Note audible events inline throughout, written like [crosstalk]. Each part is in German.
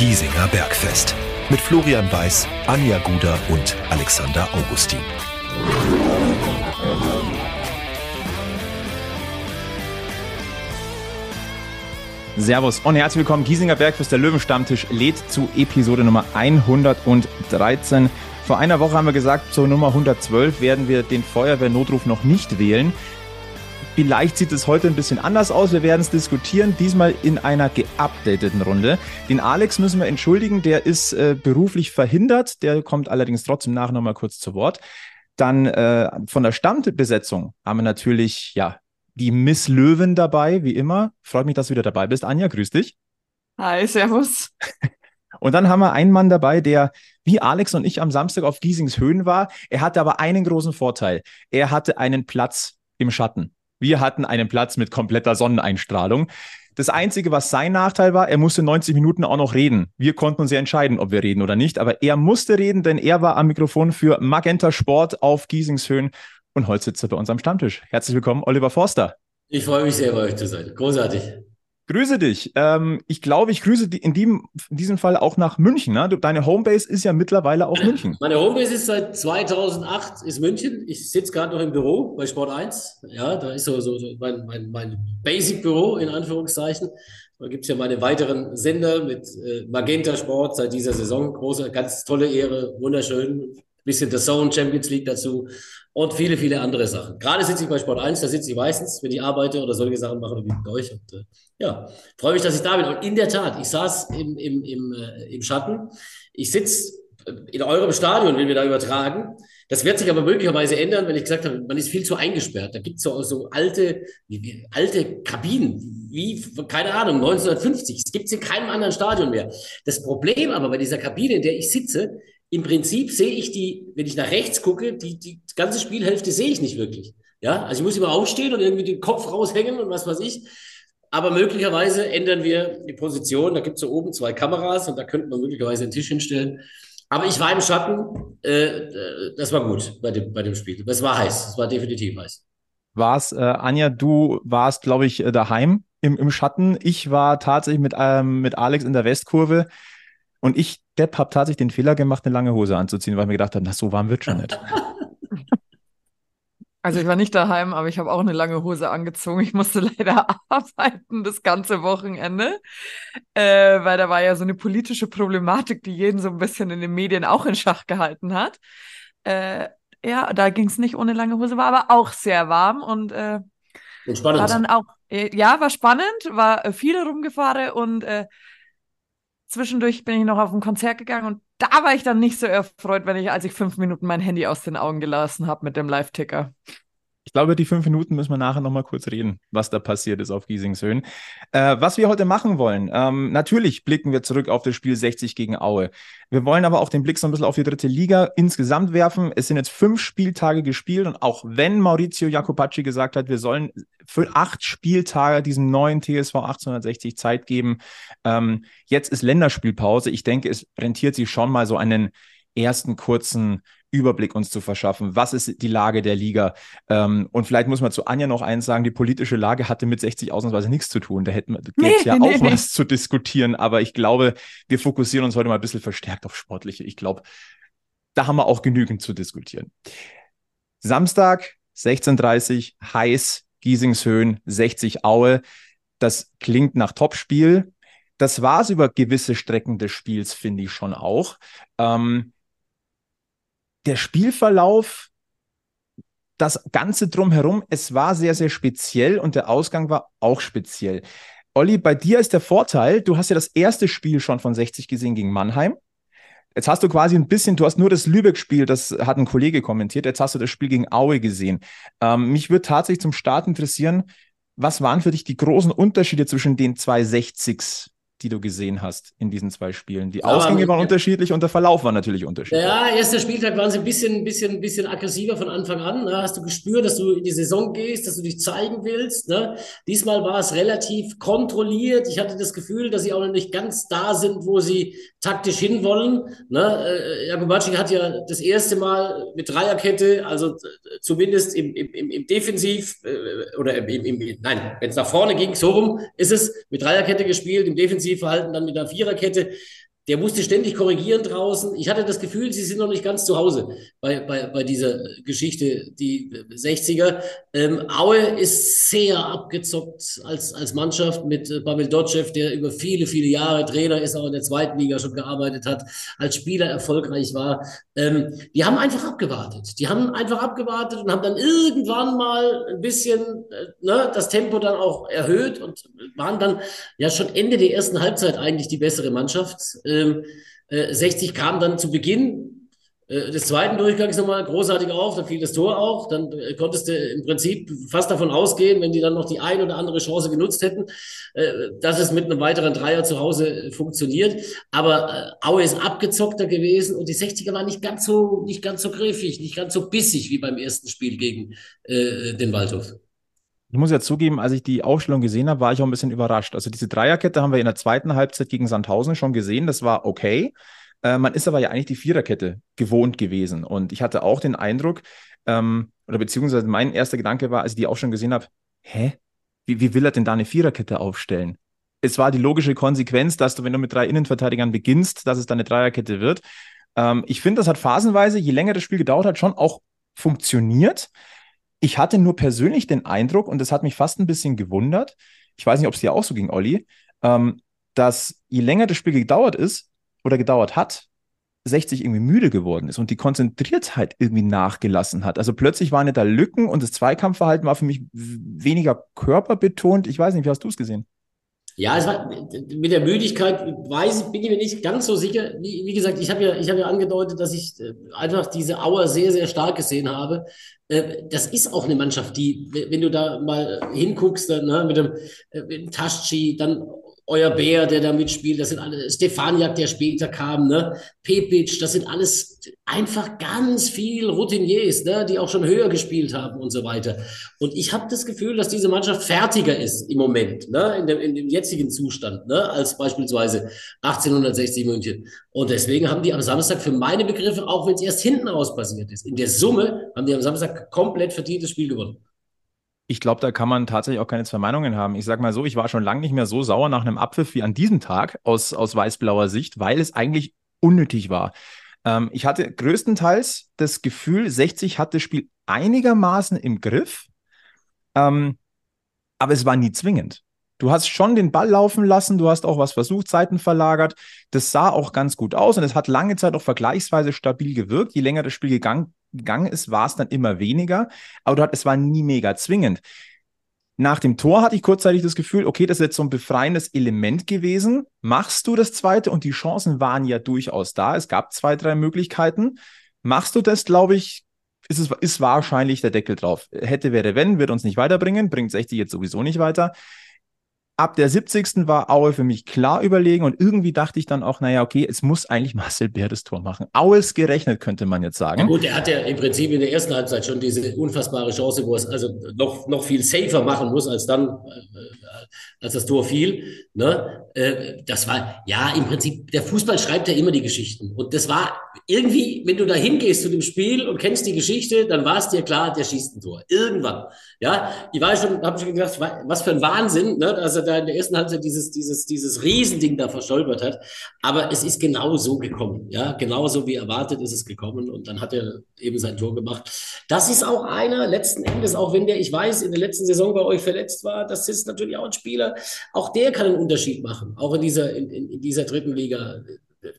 Giesinger Bergfest. Mit Florian Weiß, Anja Guder und Alexander Augustin. Servus und herzlich willkommen. Giesinger Bergfest, der Löwenstammtisch lädt zu Episode Nummer 113. Vor einer Woche haben wir gesagt, zur Nummer 112 werden wir den Feuerwehrnotruf noch nicht wählen. Vielleicht sieht es heute ein bisschen anders aus. Wir werden es diskutieren, diesmal in einer geupdateten Runde. Den Alex müssen wir entschuldigen, der ist äh, beruflich verhindert. Der kommt allerdings trotzdem nachher nochmal kurz zu Wort. Dann äh, von der Stammbesetzung haben wir natürlich, ja, die Miss Löwen dabei, wie immer. Freut mich, dass du wieder dabei bist. Anja, grüß dich. Hi, servus. [laughs] Und dann haben wir einen Mann dabei, der wie Alex und ich am Samstag auf Giesings Höhen war. Er hatte aber einen großen Vorteil. Er hatte einen Platz im Schatten. Wir hatten einen Platz mit kompletter Sonneneinstrahlung. Das Einzige, was sein Nachteil war, er musste 90 Minuten auch noch reden. Wir konnten uns ja entscheiden, ob wir reden oder nicht, aber er musste reden, denn er war am Mikrofon für Magenta Sport auf Giesingshöhen und heute sitzt er bei uns am Stammtisch. Herzlich willkommen, Oliver Forster. Ich freue mich sehr, bei euch zu sein. Großartig. Grüße dich. Ähm, ich glaube, ich grüße in, dem, in diesem Fall auch nach München. Ne? Deine Homebase ist ja mittlerweile auch München. Meine Homebase ist seit 2008 ist München. Ich sitze gerade noch im Büro bei Sport 1. Ja, da ist so, so, so mein, mein, mein Basic-Büro in Anführungszeichen. Da gibt es ja meine weiteren Sender mit äh, Magenta Sport seit dieser Saison. Große, ganz tolle Ehre, wunderschön. Bisschen der Zone Champions League dazu und viele, viele andere Sachen. Gerade sitze ich bei Sport 1, da sitze ich meistens, wenn ich arbeite oder solche Sachen mache, wie mit euch. Und äh, ja, freue mich, dass ich da bin. Und in der Tat, ich saß im, im, im, äh, im Schatten. Ich sitze äh, in eurem Stadion, wenn wir da übertragen. Das wird sich aber möglicherweise ändern, wenn ich gesagt habe, man ist viel zu eingesperrt. Da gibt es so, so alte, wie, alte Kabinen, wie, keine Ahnung, 1950. Es gibt es in keinem anderen Stadion mehr. Das Problem aber bei dieser Kabine, in der ich sitze, im Prinzip sehe ich die, wenn ich nach rechts gucke, die, die ganze Spielhälfte sehe ich nicht wirklich. Ja, also ich muss immer aufstehen und irgendwie den Kopf raushängen und was weiß ich. Aber möglicherweise ändern wir die Position. Da gibt es so oben zwei Kameras und da könnte man möglicherweise einen Tisch hinstellen. Aber ich war im Schatten. Äh, das war gut bei dem, bei dem Spiel. Es war heiß. Es war definitiv heiß. War's, äh, Anja, du warst, glaube ich, äh, daheim im, im Schatten. Ich war tatsächlich mit, ähm, mit Alex in der Westkurve. Und ich, Depp, habe tatsächlich den Fehler gemacht, eine lange Hose anzuziehen, weil ich mir gedacht habe, na, so warm wird schon nicht. [laughs] Also ich war nicht daheim, aber ich habe auch eine lange Hose angezogen. Ich musste [laughs] leider arbeiten das ganze Wochenende, äh, weil da war ja so eine politische Problematik, die jeden so ein bisschen in den Medien auch in Schach gehalten hat. Äh, ja, da ging es nicht ohne lange Hose, war aber auch sehr warm und, äh, und spannend. war dann auch, äh, ja, war spannend, war äh, viel rumgefahren und äh, Zwischendurch bin ich noch auf ein Konzert gegangen und da war ich dann nicht so erfreut, wenn ich, als ich fünf Minuten mein Handy aus den Augen gelassen habe mit dem Live-Ticker. Ich glaube, die fünf Minuten müssen wir nachher nochmal kurz reden, was da passiert ist auf Giesingshöhen. Äh, was wir heute machen wollen, ähm, natürlich blicken wir zurück auf das Spiel 60 gegen Aue. Wir wollen aber auch den Blick so ein bisschen auf die dritte Liga insgesamt werfen. Es sind jetzt fünf Spieltage gespielt und auch wenn Maurizio Jacopacci gesagt hat, wir sollen für acht Spieltage diesem neuen TSV 1860 Zeit geben, ähm, jetzt ist Länderspielpause. Ich denke, es rentiert sich schon mal so einen ersten kurzen Überblick uns zu verschaffen. Was ist die Lage der Liga? Ähm, und vielleicht muss man zu Anja noch eins sagen, die politische Lage hatte mit 60 ausnahmsweise nichts zu tun. Da hätten wir nee, ja nee, auch nee. was zu diskutieren. Aber ich glaube, wir fokussieren uns heute mal ein bisschen verstärkt auf Sportliche. Ich glaube, da haben wir auch genügend zu diskutieren. Samstag, 16.30 heiß, Giesingshöhen, 60 Aue. Das klingt nach Topspiel. Das war es über gewisse Strecken des Spiels, finde ich schon auch. Ähm, der Spielverlauf, das Ganze drumherum, es war sehr, sehr speziell und der Ausgang war auch speziell. Olli, bei dir ist der Vorteil, du hast ja das erste Spiel schon von 60 gesehen gegen Mannheim. Jetzt hast du quasi ein bisschen, du hast nur das Lübeck-Spiel, das hat ein Kollege kommentiert, jetzt hast du das Spiel gegen Aue gesehen. Ähm, mich würde tatsächlich zum Start interessieren, was waren für dich die großen Unterschiede zwischen den zwei 60s die du gesehen hast in diesen zwei Spielen? Die Ausgänge waren unterschiedlich und der Verlauf war natürlich unterschiedlich. Ja, erster Spieltag waren sie ein bisschen, bisschen, bisschen aggressiver von Anfang an. Ne? Hast du gespürt, dass du in die Saison gehst, dass du dich zeigen willst. Ne? Diesmal war es relativ kontrolliert. Ich hatte das Gefühl, dass sie auch noch nicht ganz da sind, wo sie taktisch hinwollen. Ne? Äh, Jakubacik hat ja das erste Mal mit Dreierkette, also zumindest im, im, im Defensiv äh, oder im, im nein, wenn es nach vorne ging, so rum ist es mit Dreierkette gespielt, im Defensiv Defensivverhalten dann mit einer Viererkette. Der musste ständig korrigieren draußen. Ich hatte das Gefühl, sie sind noch nicht ganz zu Hause bei, bei, bei dieser Geschichte, die 60er. Ähm, Aue ist sehr abgezockt als, als Mannschaft mit äh, Bamil Dotschew, der über viele, viele Jahre Trainer ist, auch in der zweiten Liga schon gearbeitet hat, als Spieler erfolgreich war. Ähm, die haben einfach abgewartet. Die haben einfach abgewartet und haben dann irgendwann mal ein bisschen äh, ne, das Tempo dann auch erhöht und waren dann ja schon Ende der ersten Halbzeit eigentlich die bessere Mannschaft. Äh, ähm, äh, 60 kam dann zu Beginn äh, des zweiten Durchgangs nochmal großartig auf, dann fiel das Tor auch. Dann äh, konntest du im Prinzip fast davon ausgehen, wenn die dann noch die ein oder andere Chance genutzt hätten, äh, dass es mit einem weiteren Dreier zu Hause äh, funktioniert. Aber äh, Aue ist abgezockter gewesen und die 60er waren nicht ganz so, nicht ganz so griffig, nicht ganz so bissig wie beim ersten Spiel gegen äh, den Waldhof. Ich muss ja zugeben, als ich die Aufstellung gesehen habe, war ich auch ein bisschen überrascht. Also diese Dreierkette haben wir in der zweiten Halbzeit gegen Sandhausen schon gesehen. Das war okay. Äh, man ist aber ja eigentlich die Viererkette gewohnt gewesen. Und ich hatte auch den Eindruck, ähm, oder beziehungsweise mein erster Gedanke war, als ich die Aufstellung gesehen habe, hä? Wie, wie will er denn da eine Viererkette aufstellen? Es war die logische Konsequenz, dass du, wenn du mit drei Innenverteidigern beginnst, dass es dann eine Dreierkette wird. Ähm, ich finde, das hat phasenweise, je länger das Spiel gedauert hat, schon auch funktioniert. Ich hatte nur persönlich den Eindruck, und das hat mich fast ein bisschen gewundert, ich weiß nicht, ob es dir auch so ging, Olli, ähm, dass je länger das Spiel gedauert ist oder gedauert hat, 60 irgendwie müde geworden ist und die Konzentriertheit irgendwie nachgelassen hat. Also plötzlich waren da Lücken und das Zweikampfverhalten war für mich weniger körperbetont. Ich weiß nicht, wie hast du es gesehen? Ja, es war mit der Müdigkeit, weiß, bin ich mir nicht ganz so sicher. Wie, wie gesagt, ich habe ja, ich ja angedeutet, dass ich äh, einfach diese Auer sehr, sehr stark gesehen habe. Äh, das ist auch eine Mannschaft, die, wenn du da mal hinguckst, dann, ne, mit dem, äh, Taschi, dann euer Bär, der da mitspielt, das sind alle, Stefaniak, der später kam, ne, Pepic, das sind alles einfach ganz viel Routiniers, ne, die auch schon höher gespielt haben und so weiter. Und ich habe das Gefühl, dass diese Mannschaft fertiger ist im Moment, ne, in dem, in dem jetzigen Zustand, ne, als beispielsweise 1860 München. Und deswegen haben die am Samstag für meine Begriffe, auch wenn es erst hinten raus passiert ist, in der Summe haben die am Samstag komplett verdientes Spiel gewonnen ich glaube, da kann man tatsächlich auch keine zwei Meinungen haben. Ich sage mal so, ich war schon lange nicht mehr so sauer nach einem Abpfiff wie an diesem Tag aus, aus weiß-blauer Sicht, weil es eigentlich unnötig war. Ähm, ich hatte größtenteils das Gefühl, 60 hat das Spiel einigermaßen im Griff, ähm, aber es war nie zwingend. Du hast schon den Ball laufen lassen, du hast auch was versucht, Seiten verlagert. Das sah auch ganz gut aus und es hat lange Zeit auch vergleichsweise stabil gewirkt. Je länger das Spiel gegangen, gegangen ist, war es dann immer weniger, aber du hat, es war nie mega zwingend. Nach dem Tor hatte ich kurzzeitig das Gefühl, okay, das ist jetzt so ein befreiendes Element gewesen. Machst du das zweite und die Chancen waren ja durchaus da. Es gab zwei, drei Möglichkeiten. Machst du das, glaube ich, ist es ist wahrscheinlich der Deckel drauf. Hätte, wäre, wenn, wird uns nicht weiterbringen, bringt 60 jetzt sowieso nicht weiter ab der 70. war Aue für mich klar überlegen und irgendwie dachte ich dann auch, naja, okay, es muss eigentlich Marcel Bär das Tor machen. Aues gerechnet, könnte man jetzt sagen. Ja gut, er hat ja im Prinzip in der ersten Halbzeit schon diese unfassbare Chance, wo es also noch, noch viel safer machen muss, als dann, äh, als das Tor fiel. Ne? Äh, das war, ja, im Prinzip, der Fußball schreibt ja immer die Geschichten. Und das war irgendwie, wenn du da hingehst zu dem Spiel und kennst die Geschichte, dann war es dir klar, der schießt ein Tor. Irgendwann. Ja, ich war schon, habe schon gedacht, was für ein Wahnsinn, ne, dass er da in der ersten Halbzeit dieses, dieses, dieses Riesending da verstolpert hat. Aber es ist genau so gekommen. Ja, genauso wie erwartet ist es gekommen. Und dann hat er eben sein Tor gemacht. Das ist auch einer, letzten Endes, auch wenn der, ich weiß, in der letzten Saison bei euch verletzt war, das ist natürlich auch ein Spieler, auch der kann einen Unterschied machen. Auch in dieser, in, in dieser dritten Liga.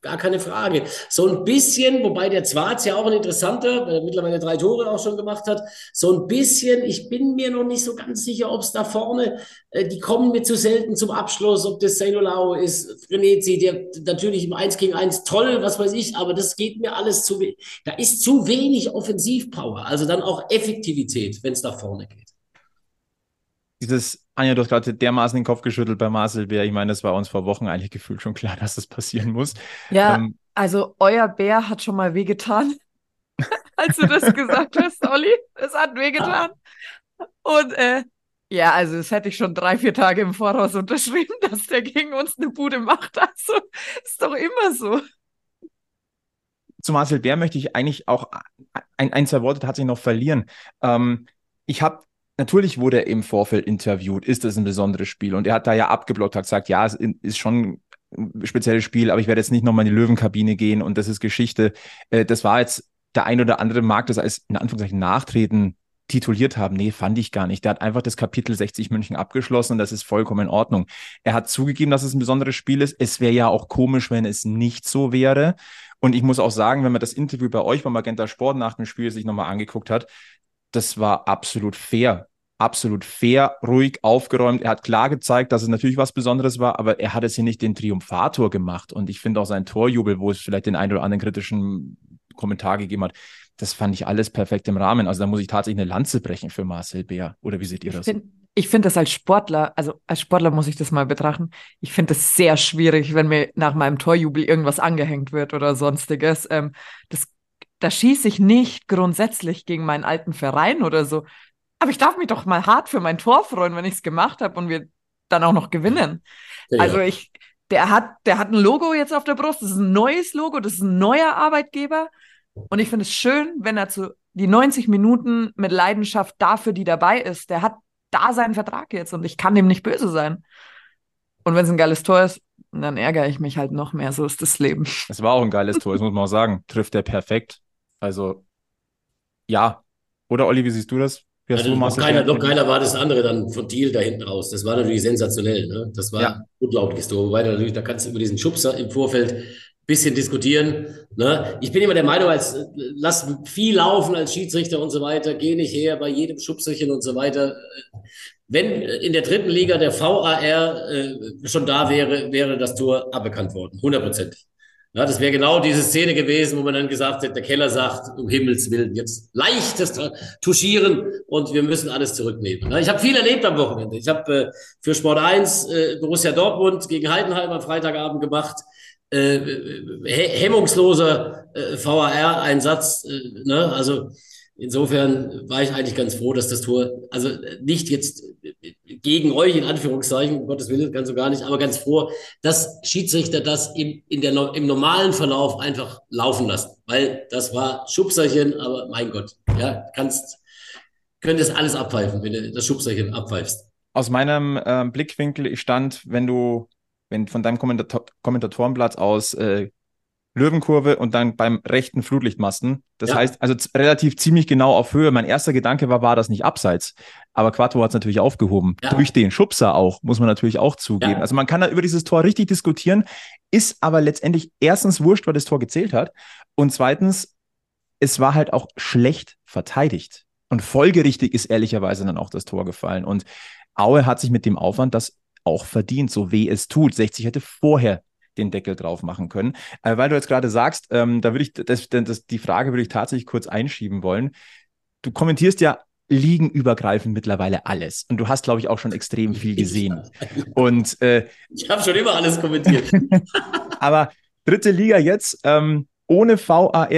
Gar keine Frage. So ein bisschen, wobei der Zwarz ja auch ein interessanter, weil er mittlerweile drei Tore auch schon gemacht hat, so ein bisschen, ich bin mir noch nicht so ganz sicher, ob es da vorne, äh, die kommen mir zu selten zum Abschluss, ob das Seinolao ist, Frenetzi, der natürlich im 1 gegen 1 toll, was weiß ich, aber das geht mir alles zu, da ist zu wenig Offensivpower, also dann auch Effektivität, wenn es da vorne geht dieses, Anja, du hast gerade dermaßen den Kopf geschüttelt bei Marcel Bär. Ich meine, das war uns vor Wochen eigentlich gefühlt schon klar, dass das passieren muss. Ja, ähm, also euer Bär hat schon mal wehgetan, [laughs] als du das gesagt hast, Olli. Es hat wehgetan. Und äh, ja, also das hätte ich schon drei, vier Tage im Voraus unterschrieben, [laughs] dass der gegen uns eine Bude macht. Also ist doch immer so. Zu Marcel Bär möchte ich eigentlich auch ein, ein zwei Worte tatsächlich noch verlieren. Ähm, ich habe natürlich wurde er im Vorfeld interviewt, ist das ein besonderes Spiel? Und er hat da ja abgeblockt, hat gesagt, ja, es ist schon spezielles Spiel, aber ich werde jetzt nicht nochmal in die Löwenkabine gehen und das ist Geschichte. Äh, das war jetzt, der ein oder andere mag das als in Anführungszeichen Nachtreten tituliert haben. Nee, fand ich gar nicht. Der hat einfach das Kapitel 60 München abgeschlossen und das ist vollkommen in Ordnung. Er hat zugegeben, dass es ein besonderes Spiel ist. Es wäre ja auch komisch, wenn es nicht so wäre. Und ich muss auch sagen, wenn man das Interview bei euch beim Magenta Sport nach dem Spiel sich nochmal angeguckt hat, das war absolut fair. Absolut fair, ruhig, aufgeräumt. Er hat klar gezeigt, dass es natürlich was Besonderes war, aber er hat es hier nicht den Triumphator gemacht. Und ich finde auch sein Torjubel, wo es vielleicht den einen oder anderen kritischen Kommentar gegeben hat, das fand ich alles perfekt im Rahmen. Also da muss ich tatsächlich eine Lanze brechen für Marcel Bär. Oder wie seht ihr das? Ich finde das als Sportler, also als Sportler muss ich das mal betrachten. Ich finde es sehr schwierig, wenn mir nach meinem Torjubel irgendwas angehängt wird oder sonstiges. Ähm, das, da schieße ich nicht grundsätzlich gegen meinen alten Verein oder so. Aber ich darf mich doch mal hart für mein Tor freuen, wenn ich es gemacht habe und wir dann auch noch gewinnen. Ja. Also ich, der hat, der hat ein Logo jetzt auf der Brust. Das ist ein neues Logo. Das ist ein neuer Arbeitgeber. Und ich finde es schön, wenn er zu die 90 Minuten mit Leidenschaft dafür, die dabei ist. Der hat da seinen Vertrag jetzt und ich kann dem nicht böse sein. Und wenn es ein geiles Tor ist, dann ärgere ich mich halt noch mehr. So ist das Leben. Es war auch ein geiles Tor, das muss man auch sagen. Trifft er perfekt. Also, ja. Oder Olli, wie siehst du das? Wie also, noch, geiler, noch geiler war das andere dann von Thiel da hinten raus. Das war natürlich sensationell. Ne? Das war ja. unglaublich Tor. Wobei natürlich, da kannst du über diesen Schubser im Vorfeld bisschen diskutieren. Ne? Ich bin immer der Meinung, als lass viel laufen als Schiedsrichter und so weiter, geh nicht her bei jedem Schubserchen und so weiter. Wenn in der dritten Liga der VAR äh, schon da wäre, wäre das Tor aberkannt worden, hundertprozentig. Ja, das wäre genau diese Szene gewesen, wo man dann gesagt hätte, der Keller sagt, um Himmels Willen, jetzt leichtes Tuschieren und wir müssen alles zurücknehmen. Ich habe viel erlebt am Wochenende. Ich habe äh, für Sport 1 äh, Borussia Dortmund gegen Heidenheim am Freitagabend gemacht äh, hemmungsloser äh, VAR-Einsatz. Äh, ne? Also insofern war ich eigentlich ganz froh, dass das Tor, also nicht jetzt gegen euch in Anführungszeichen, um Gottes Willen, ganz so gar nicht, aber ganz froh, dass Schiedsrichter das im, in der, im normalen Verlauf einfach laufen lassen. Weil das war Schubserchen, aber mein Gott, ja, kannst, könntest alles abpfeifen, wenn du das Schubserchen abpfeifst. Aus meinem äh, Blickwinkel, stand, wenn du wenn von deinem Kommentator Kommentatorenplatz aus äh, Löwenkurve und dann beim rechten Flutlichtmasten. Das ja. heißt, also relativ ziemlich genau auf Höhe. Mein erster Gedanke war, war das nicht abseits? Aber Quattro hat es natürlich aufgehoben. Ja. Durch den Schubser auch, muss man natürlich auch zugeben. Ja. Also man kann da über dieses Tor richtig diskutieren, ist aber letztendlich erstens wurscht, weil das Tor gezählt hat. Und zweitens, es war halt auch schlecht verteidigt. Und folgerichtig ist ehrlicherweise dann auch das Tor gefallen. Und Aue hat sich mit dem Aufwand das auch verdient, so weh es tut. 60 hätte vorher den Deckel drauf machen können. Äh, weil du jetzt gerade sagst, ähm, da würde ich, das, das, die Frage würde ich tatsächlich kurz einschieben wollen. Du kommentierst ja liegenübergreifend mittlerweile alles. Und du hast, glaube ich, auch schon extrem viel [laughs] gesehen. Und äh, ich habe schon immer alles kommentiert. [laughs] aber dritte Liga jetzt ähm, ohne VAR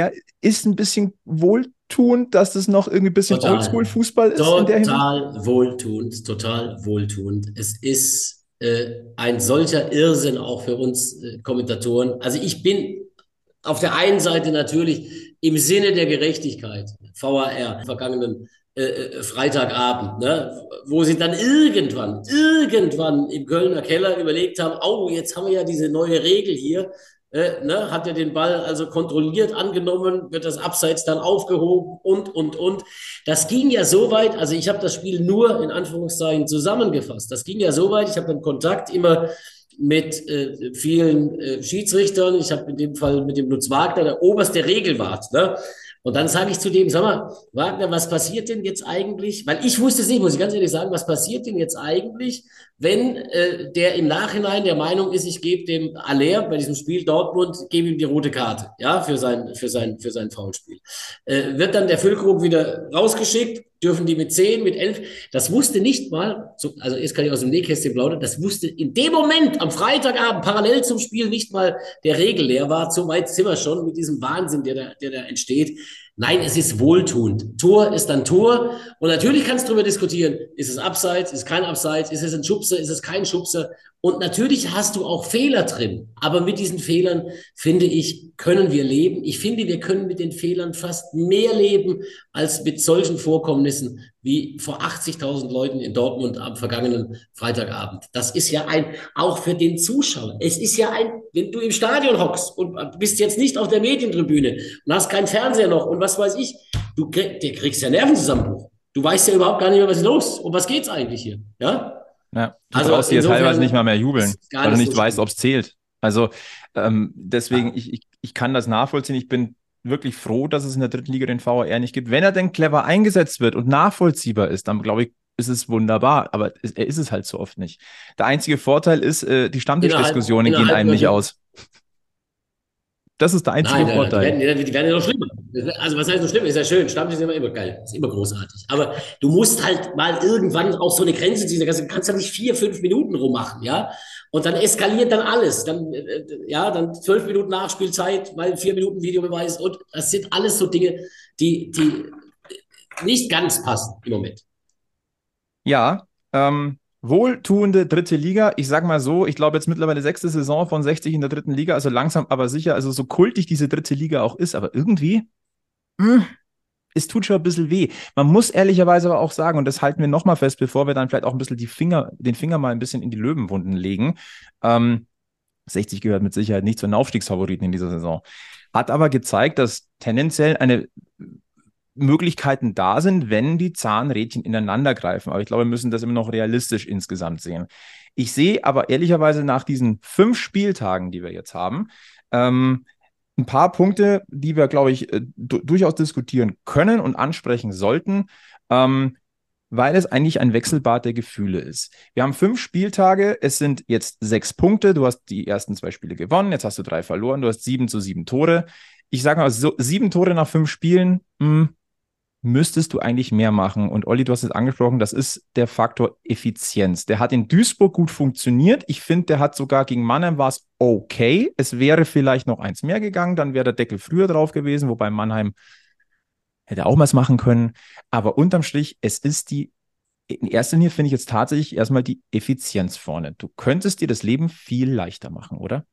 ist ein bisschen wohltuend, dass das noch irgendwie ein bisschen Oldschool-Fußball ist. Total wohltuend, total wohltuend. Es ist ein solcher Irrsinn auch für uns äh, Kommentatoren. Also ich bin auf der einen Seite natürlich im Sinne der Gerechtigkeit, VAR, vergangenen äh, äh, Freitagabend, ne, wo sie dann irgendwann, irgendwann im Kölner Keller überlegt haben, oh, jetzt haben wir ja diese neue Regel hier, äh, ne, hat er den Ball also kontrolliert angenommen, wird das Abseits dann aufgehoben und, und, und. Das ging ja so weit, also ich habe das Spiel nur in Anführungszeichen zusammengefasst. Das ging ja so weit, ich habe dann Kontakt immer mit äh, vielen äh, Schiedsrichtern. Ich habe in dem Fall mit dem Lutz Wagner, der oberste Regelwart. Ne? Und dann sage ich zu dem, sag mal, Wagner, was passiert denn jetzt eigentlich? Weil ich wusste es nicht, muss ich ganz ehrlich sagen, was passiert denn jetzt eigentlich, wenn äh, der im Nachhinein der Meinung ist, ich gebe dem Aller bei diesem Spiel Dortmund, gebe ihm die rote Karte, ja, für sein, für sein, für sein Foulspiel. Äh, wird dann der Füllkrug wieder rausgeschickt, dürfen die mit zehn, mit elf, das wusste nicht mal, so, also jetzt kann ich aus dem Nähkästchen plaudern, das wusste in dem Moment am Freitagabend parallel zum Spiel nicht mal der Regellehr war, so weit sind wir schon mit diesem Wahnsinn, der da, der da entsteht. Nein, es ist wohltuend. Tor ist dann Tor. Und natürlich kannst du darüber diskutieren, ist es Abseits, ist es kein Abseits, ist es ein Schubser, ist es kein Schubser. Und natürlich hast du auch Fehler drin. Aber mit diesen Fehlern, finde ich, können wir leben. Ich finde, wir können mit den Fehlern fast mehr leben als mit solchen Vorkommnissen wie vor 80.000 Leuten in Dortmund am vergangenen Freitagabend. Das ist ja ein, auch für den Zuschauer. Es ist ja ein, wenn du im Stadion hockst und bist jetzt nicht auf der Medientribüne und hast keinen Fernseher noch und was weiß ich, du kriegst ja Nervenzusammenbruch. Du weißt ja überhaupt gar nicht mehr, was ist los. Um was geht's eigentlich hier? Ja? Ja, du also brauchst hier teilweise nicht mal mehr jubeln, weil du nicht so weißt, ob es zählt. Also ähm, deswegen, ja. ich, ich, ich kann das nachvollziehen. Ich bin wirklich froh, dass es in der dritten Liga den VAR nicht gibt. Wenn er denn clever eingesetzt wird und nachvollziehbar ist, dann glaube ich, ist es wunderbar. Aber er ist es halt so oft nicht. Der einzige Vorteil ist, äh, die Stammtischdiskussionen gehen einem nicht aus. Das ist der einzige Nein, Vorteil. Die werden, die werden, ja noch schlimmer. Also was heißt noch schlimmer? Ist ja schön. Stammtisch ist immer, immer geil. Ist immer großartig. Aber du musst halt mal irgendwann auch so eine Grenze ziehen. Du kannst ja nicht vier, fünf Minuten rummachen, ja? Und dann eskaliert dann alles. Dann, äh, ja, dann zwölf Minuten Nachspielzeit, weil vier Minuten Videobeweis. Und das sind alles so Dinge, die, die nicht ganz passen im Moment. Ja, ähm, wohltuende dritte Liga. Ich sag mal so, ich glaube jetzt mittlerweile sechste Saison von 60 in der dritten Liga, also langsam aber sicher, also so kultig diese dritte Liga auch ist, aber irgendwie, mh, hm, es tut schon ein bisschen weh. Man muss ehrlicherweise aber auch sagen, und das halten wir nochmal fest, bevor wir dann vielleicht auch ein bisschen die Finger, den Finger mal ein bisschen in die Löwenwunden legen. Ähm, 60 gehört mit Sicherheit nicht zu den Aufstiegsfavoriten in dieser Saison. Hat aber gezeigt, dass tendenziell eine Möglichkeiten da sind, wenn die Zahnrädchen ineinander greifen. Aber ich glaube, wir müssen das immer noch realistisch insgesamt sehen. Ich sehe aber ehrlicherweise nach diesen fünf Spieltagen, die wir jetzt haben, ähm, ein paar Punkte, die wir, glaube ich, äh, durchaus diskutieren können und ansprechen sollten, ähm, weil es eigentlich ein Wechselbad der Gefühle ist. Wir haben fünf Spieltage, es sind jetzt sechs Punkte, du hast die ersten zwei Spiele gewonnen, jetzt hast du drei verloren, du hast sieben zu sieben Tore. Ich sage mal, so, sieben Tore nach fünf Spielen, mh, hm, müsstest du eigentlich mehr machen. Und Olli, du hast es angesprochen, das ist der Faktor Effizienz. Der hat in Duisburg gut funktioniert. Ich finde, der hat sogar gegen Mannheim war es okay. Es wäre vielleicht noch eins mehr gegangen, dann wäre der Deckel früher drauf gewesen, wobei Mannheim hätte auch was machen können. Aber unterm Strich, es ist die, in erster Linie finde ich jetzt tatsächlich erstmal die Effizienz vorne. Du könntest dir das Leben viel leichter machen, oder?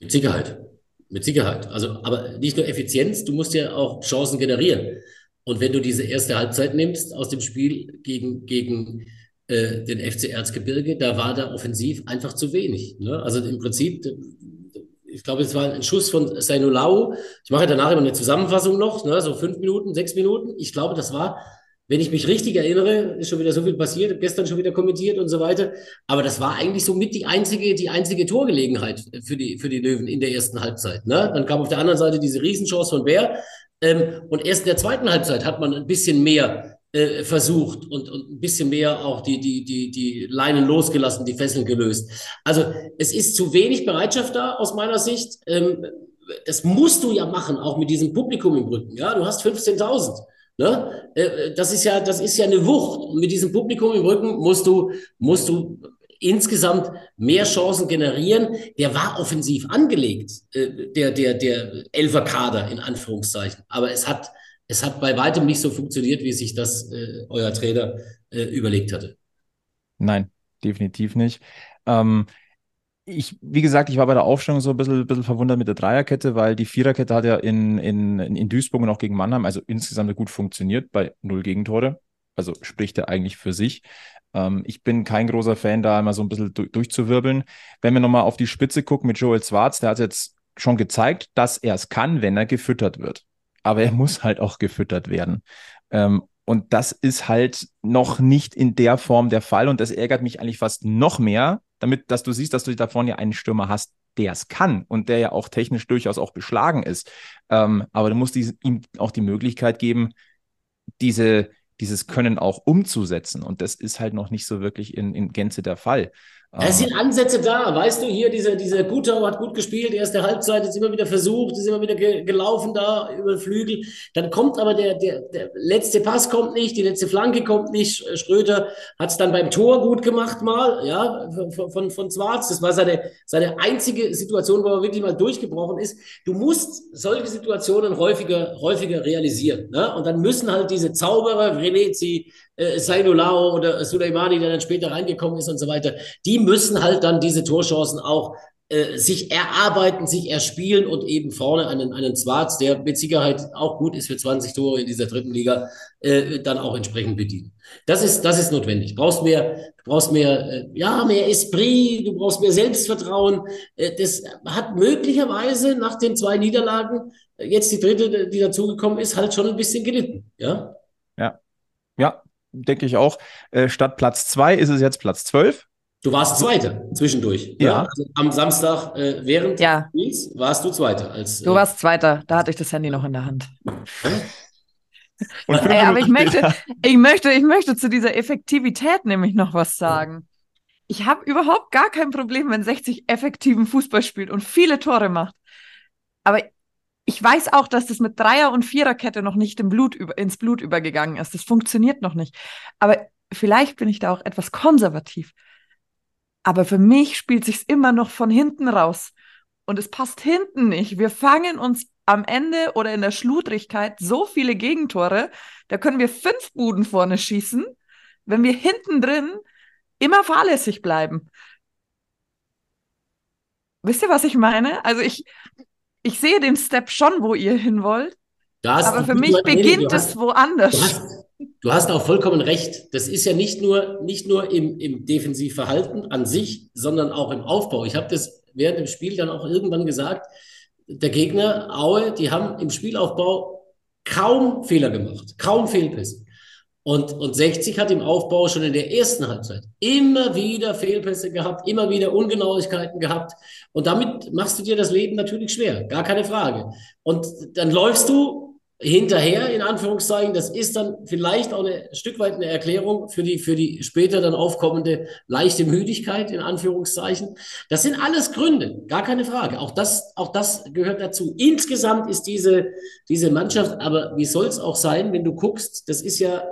Mit Sicherheit. Mit Sicherheit. Also, aber nicht nur Effizienz, du musst ja auch Chancen generieren. Und wenn du diese erste Halbzeit nimmst aus dem Spiel gegen, gegen äh, den FC Erzgebirge, da war da offensiv einfach zu wenig. Ne? Also im Prinzip, ich glaube, es war ein Schuss von Sainulau. Ich mache danach immer eine Zusammenfassung noch, ne? so fünf Minuten, sechs Minuten. Ich glaube, das war, wenn ich mich richtig erinnere, ist schon wieder so viel passiert, gestern schon wieder kommentiert und so weiter. Aber das war eigentlich so mit die einzige, die einzige Torgelegenheit für die, für die Löwen in der ersten Halbzeit. Ne? Dann kam auf der anderen Seite diese Riesenchance von Bär. Ähm, und erst in der zweiten Halbzeit hat man ein bisschen mehr äh, versucht und, und ein bisschen mehr auch die, die, die, die Leinen losgelassen, die Fesseln gelöst. Also es ist zu wenig Bereitschaft da aus meiner Sicht. Ähm, das musst du ja machen, auch mit diesem Publikum im Rücken. Ja, du hast 15.000. Ne? Äh, das ist ja, das ist ja eine Wucht. Und mit diesem Publikum im Rücken musst du, musst du insgesamt mehr Chancen generieren. Der war offensiv angelegt, äh, der, der, der Elfer Kader in Anführungszeichen. Aber es hat, es hat bei weitem nicht so funktioniert, wie sich das äh, euer Trainer äh, überlegt hatte. Nein, definitiv nicht. Ähm, ich, wie gesagt, ich war bei der Aufstellung so ein bisschen, bisschen verwundert mit der Dreierkette, weil die Viererkette hat ja in, in, in Duisburg und auch gegen Mannheim, also insgesamt gut funktioniert bei null Gegentore. Also spricht er eigentlich für sich. Ähm, ich bin kein großer Fan, da immer so ein bisschen du durchzuwirbeln. Wenn wir nochmal auf die Spitze gucken mit Joel Schwarz, der hat jetzt schon gezeigt, dass er es kann, wenn er gefüttert wird. Aber er muss halt auch gefüttert werden. Ähm, und das ist halt noch nicht in der Form der Fall. Und das ärgert mich eigentlich fast noch mehr, damit, dass du siehst, dass du da vorne ja einen Stürmer hast, der es kann und der ja auch technisch durchaus auch beschlagen ist. Ähm, aber du musst ihm auch die Möglichkeit geben, diese, dieses Können auch umzusetzen. Und das ist halt noch nicht so wirklich in, in Gänze der Fall. Es sind Ansätze da, weißt du, hier dieser, dieser Gutau hat gut gespielt, erste Halbzeit ist immer wieder versucht, ist immer wieder ge gelaufen da über den Flügel. Dann kommt aber der, der, der letzte Pass kommt nicht, die letzte Flanke kommt nicht. Schröter hat es dann beim Tor gut gemacht mal, ja, von, von, von Zwarz. Das war seine, seine einzige Situation, wo er wirklich mal durchgebrochen ist. Du musst solche Situationen häufiger, häufiger realisieren. Ne? Und dann müssen halt diese Zauberer, Venezi, äh, Sainulao oder Suleimani, der dann später reingekommen ist und so weiter, die müssen halt dann diese Torchancen auch äh, sich erarbeiten, sich erspielen und eben vorne einen, einen Zwarz, der mit Sicherheit auch gut ist für 20 Tore in dieser dritten Liga, äh, dann auch entsprechend bedienen. Das ist, das ist notwendig. Du brauchst mehr, brauchst mehr, äh, ja, mehr Esprit, du brauchst mehr Selbstvertrauen. Äh, das hat möglicherweise nach den zwei Niederlagen, äh, jetzt die dritte, die dazugekommen ist, halt schon ein bisschen gelitten, ja? Ja. Ja, denke ich auch. Äh, statt Platz zwei ist es jetzt Platz zwölf. Du warst Zweiter zwischendurch. Ja. ja? Also am Samstag äh, während Ja. des Spiels warst du Zweiter. Als, Du äh, warst Zweiter, da hatte ich das Handy noch in der Hand. Ey, aber ich möchte, ich möchte, ich möchte zu dieser Effektivität nämlich noch was sagen. Ich habe überhaupt gar kein Problem, wenn 60 effektiven Fußball spielt und viele Tore macht. Aber ich weiß auch, dass das mit Dreier- und Viererkette noch nicht im Blut über, ins Blut übergegangen ist. Das funktioniert noch nicht. Aber vielleicht bin ich da auch etwas konservativ. Aber für mich spielt sich's immer noch von hinten raus. Und es passt hinten nicht. Wir fangen uns am Ende oder in der Schludrigkeit so viele Gegentore, da können wir fünf Buden vorne schießen, wenn wir hinten drin immer fahrlässig bleiben. Wisst ihr, was ich meine? Also ich, ich sehe den Step schon, wo ihr hin wollt, aber für mich beginnt es woanders. Du hast, du hast auch vollkommen recht. Das ist ja nicht nur, nicht nur im, im Defensivverhalten an sich, sondern auch im Aufbau. Ich habe das während dem Spiel dann auch irgendwann gesagt. Der Gegner, Aue, die haben im Spielaufbau kaum Fehler gemacht, kaum Fehlpässe. Und, und 60 hat im Aufbau schon in der ersten Halbzeit immer wieder Fehlpässe gehabt, immer wieder Ungenauigkeiten gehabt. Und damit machst du dir das Leben natürlich schwer, gar keine Frage. Und dann läufst du hinterher, in Anführungszeichen. Das ist dann vielleicht auch ein Stück weit eine Erklärung für die, für die später dann aufkommende leichte Müdigkeit, in Anführungszeichen. Das sind alles Gründe, gar keine Frage. Auch das, auch das gehört dazu. Insgesamt ist diese, diese Mannschaft, aber wie soll es auch sein, wenn du guckst, das ist ja,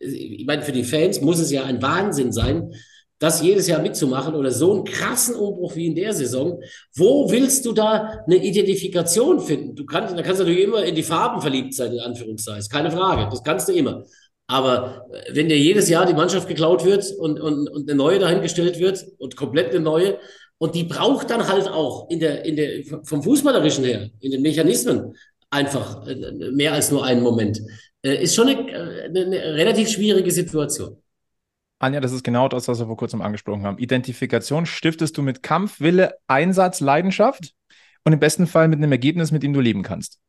ich meine, für die Fans muss es ja ein Wahnsinn sein, das jedes Jahr mitzumachen oder so einen krassen Umbruch wie in der Saison. Wo willst du da eine Identifikation finden? Du kannst, da kannst du natürlich immer in die Farben verliebt sein, in Anführungszeichen. Keine Frage. Das kannst du immer. Aber äh, wenn dir jedes Jahr die Mannschaft geklaut wird und, und, und eine neue dahingestellt wird und komplett eine neue, und die braucht dann halt auch in der, in der, vom Fußballerischen her, in den Mechanismen einfach äh, mehr als nur einen Moment. Äh, Ist schon eine, äh, eine, eine relativ schwierige Situation. Anja, das ist genau das, was wir vor kurzem angesprochen haben. Identifikation stiftest du mit Kampf, Wille, Einsatz, Leidenschaft und im besten Fall mit einem Ergebnis, mit dem du leben kannst.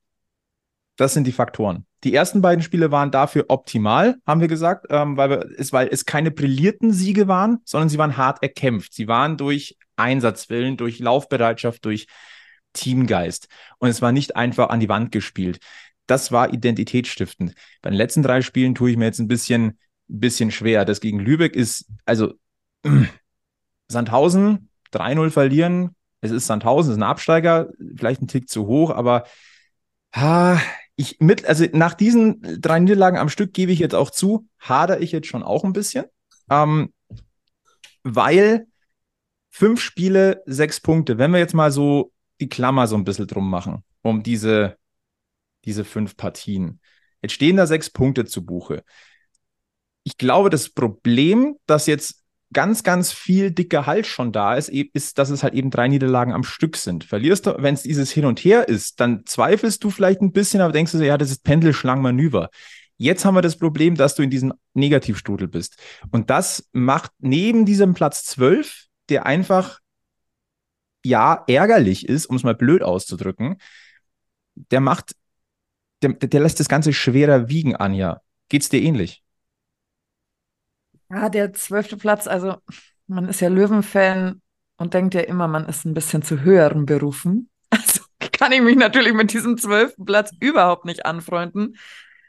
Das sind die Faktoren. Die ersten beiden Spiele waren dafür optimal, haben wir gesagt, ähm, weil, wir, es, weil es keine brillierten Siege waren, sondern sie waren hart erkämpft. Sie waren durch Einsatzwillen, durch Laufbereitschaft, durch Teamgeist. Und es war nicht einfach an die Wand gespielt. Das war identitätsstiftend. Bei den letzten drei Spielen tue ich mir jetzt ein bisschen, bisschen schwer. Das gegen Lübeck ist, also [clears throat] Sandhausen 3-0 verlieren. Es ist Sandhausen, es ist ein Absteiger, vielleicht ein Tick zu hoch, aber ah, ich mit, also nach diesen drei Niederlagen am Stück gebe ich jetzt auch zu, hader ich jetzt schon auch ein bisschen, ähm, weil fünf Spiele, sechs Punkte, wenn wir jetzt mal so die Klammer so ein bisschen drum machen, um diese, diese fünf Partien. Jetzt stehen da sechs Punkte zu Buche. Ich glaube, das Problem, dass jetzt ganz, ganz viel dicker Hals schon da ist, e- ist, dass es halt eben drei Niederlagen am Stück sind. Verlierst du, wenn es dieses Hin und Her ist, dann zweifelst du vielleicht ein bisschen, aber denkst du, so, ja, das ist Pendelschlangenmanöver. Jetzt haben wir das Problem, dass du in diesem Negativstrudel bist. Und das macht neben diesem Platz 12, der einfach, ja, ärgerlich ist, um es mal blöd auszudrücken, der macht, der, der lässt das Ganze schwerer wiegen, Anja. Geht's dir ähnlich? Ja, der zwölfte Platz, also man ist ja Löwen-Fan und denkt ja immer, man ist ein bisschen zu höheren Berufen. [laughs] Also kann ich mich natürlich mit diesem zwölften Platz überhaupt nicht anfreunden.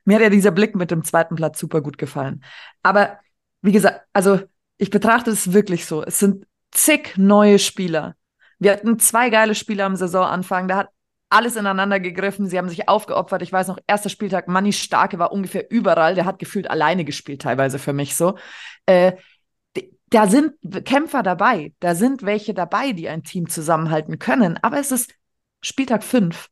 Mir hat ja dieser Blick mit dem zweiten Platz super gut gefallen. Aber wie gesagt, also ich betrachte es wirklich so. Es sind zig neue Spieler. Wir hatten zwei geile Spieler am Saisonanfang. Da hat alles ineinander gegriffen. Sie haben sich aufgeopfert. Ich weiß noch, erster Spieltag, Manni Starke war ungefähr überall. Der hat gefühlt alleine gespielt, teilweise für mich so. Äh, da sind Kämpfer dabei. Da sind welche dabei, die ein Team zusammenhalten können. Aber es ist Spieltag fünf.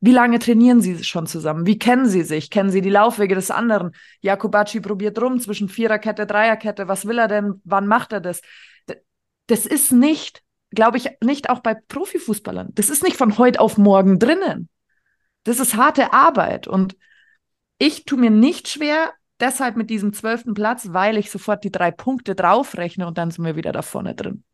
Wie lange trainieren sie schon zusammen? Wie kennen sie sich? Kennen sie die Laufwege des anderen? Jakobacci probiert rum zwischen Viererkette, Dreierkette. Was will er denn? Wann macht er das? Das ist nicht, glaube ich, nicht auch bei Profifußballern. Das ist nicht von heute auf morgen drinnen. Das ist harte Arbeit. Und ich tue mir nicht schwer, deshalb mit diesem zwölften Platz, weil ich sofort die drei Punkte draufrechne und dann sind wir wieder da vorne drin.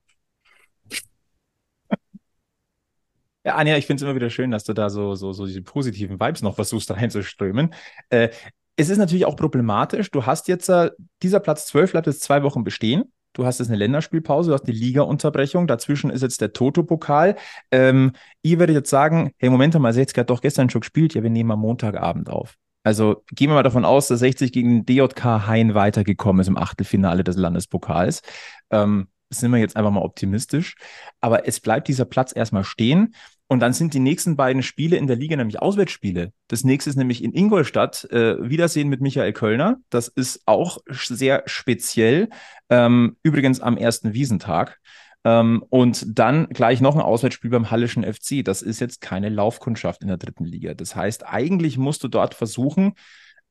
Ja, Anja, ich finde es immer wieder schön, dass du da so, so, so diese positiven Vibes noch versuchst reinzuströmen. Äh, es ist natürlich auch problematisch. Du hast jetzt, äh, dieser Platz 12 bleibt jetzt zwei Wochen bestehen. Du hast jetzt eine Länderspielpause, du hast eine Liga-Unterbrechung. Dazwischen ist jetzt der Toto-Pokal. Ähm, ihr werdet jetzt sagen, hey, Moment mal, 60 hat doch gestern schon gespielt. Ja, wir nehmen am Montagabend auf. Also gehen wir mal davon aus, dass 60 gegen DJK Hain weitergekommen ist im Achtelfinale des Landespokals. Ähm, sind wir jetzt einfach mal optimistisch. Aber es bleibt dieser Platz erstmal stehen. Und dann sind die nächsten beiden Spiele in der Liga nämlich Auswärtsspiele. Das nächste ist nämlich in Ingolstadt. Äh, Wiedersehen mit Michael Kölner. Das ist auch sehr speziell. Ähm, übrigens am ersten Wiesentag. Ähm, und dann gleich noch ein Auswärtsspiel beim Hallischen FC. Das ist jetzt keine Laufkundschaft in der dritten Liga. Das heißt, eigentlich musst du dort versuchen,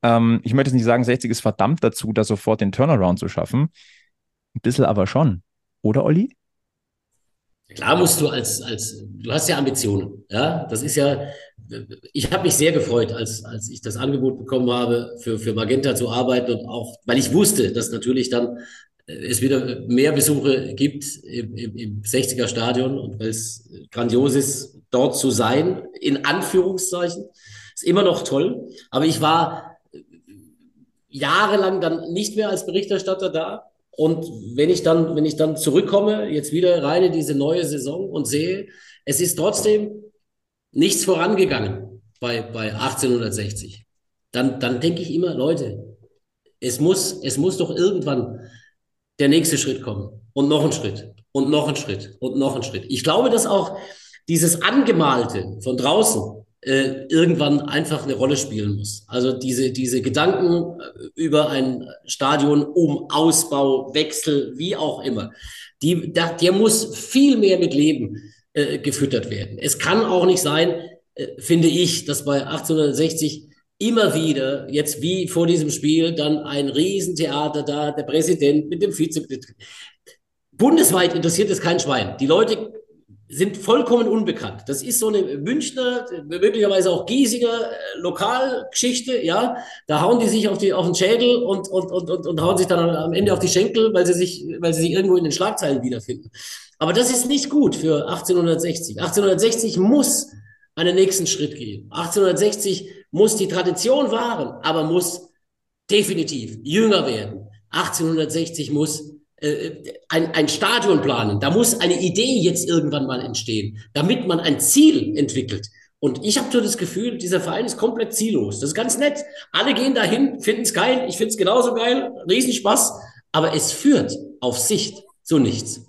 ähm, ich möchte jetzt nicht sagen, 60 ist verdammt dazu, da sofort den Turnaround zu schaffen. Ein bisschen aber schon. Oder, Olli? Klar musst du als, als, du hast ja Ambitionen, ja. Das ist ja, ich habe mich sehr gefreut, als, als ich das Angebot bekommen habe, für, für Magenta zu arbeiten und auch, weil ich wusste, dass natürlich dann äh, es wieder mehr Besuche gibt im, im, im 60er Stadion und weil es grandios ist, dort zu sein, in Anführungszeichen, ist immer noch toll. Aber ich war jahrelang dann nicht mehr als Berichterstatter da und wenn ich dann, wenn ich dann zurückkomme, jetzt wieder rein in diese neue Saison und sehe, es ist trotzdem nichts vorangegangen bei, bei 1860, dann, dann denke ich immer, Leute, es muss, es muss doch irgendwann der nächste Schritt kommen und noch ein Schritt und noch ein Schritt und noch ein Schritt. Ich glaube, dass auch dieses Angemalte von draußen, äh, irgendwann einfach eine Rolle spielen muss. Also diese, diese Gedanken äh, über ein Stadion um Ausbau, Wechsel, wie auch immer, die, da, der muss viel mehr mit Leben äh, gefüttert werden. Es kann auch nicht sein, äh, finde ich, dass bei 1860 immer wieder, jetzt wie vor diesem Spiel, dann ein Riesentheater da, der Präsident mit dem Vizepräsidenten. Bundesweit interessiert es kein Schwein. Die Leute sind vollkommen unbekannt. Das ist so eine Münchner, möglicherweise auch Giesinger äh, Lokalgeschichte, ja. Da hauen die sich auf, die, auf den Schädel und, und, und, und, und hauen sich dann am Ende auf die Schenkel, weil sie sich, weil sie sich irgendwo in den Schlagzeilen wiederfinden. Aber das ist nicht gut für 1860. 1860 muss einen nächsten Schritt gehen. 1860 muss die Tradition wahren, aber muss definitiv jünger werden. 1860 muss ein, ein Stadion planen. Da muss eine Idee jetzt irgendwann mal entstehen, damit man ein Ziel entwickelt. Und ich habe so das Gefühl, dieser Verein ist komplett ziellos. Das ist ganz nett. Alle gehen dahin, finden es geil. Ich finde es genauso geil. Riesenspaß. Aber es führt auf Sicht zu nichts.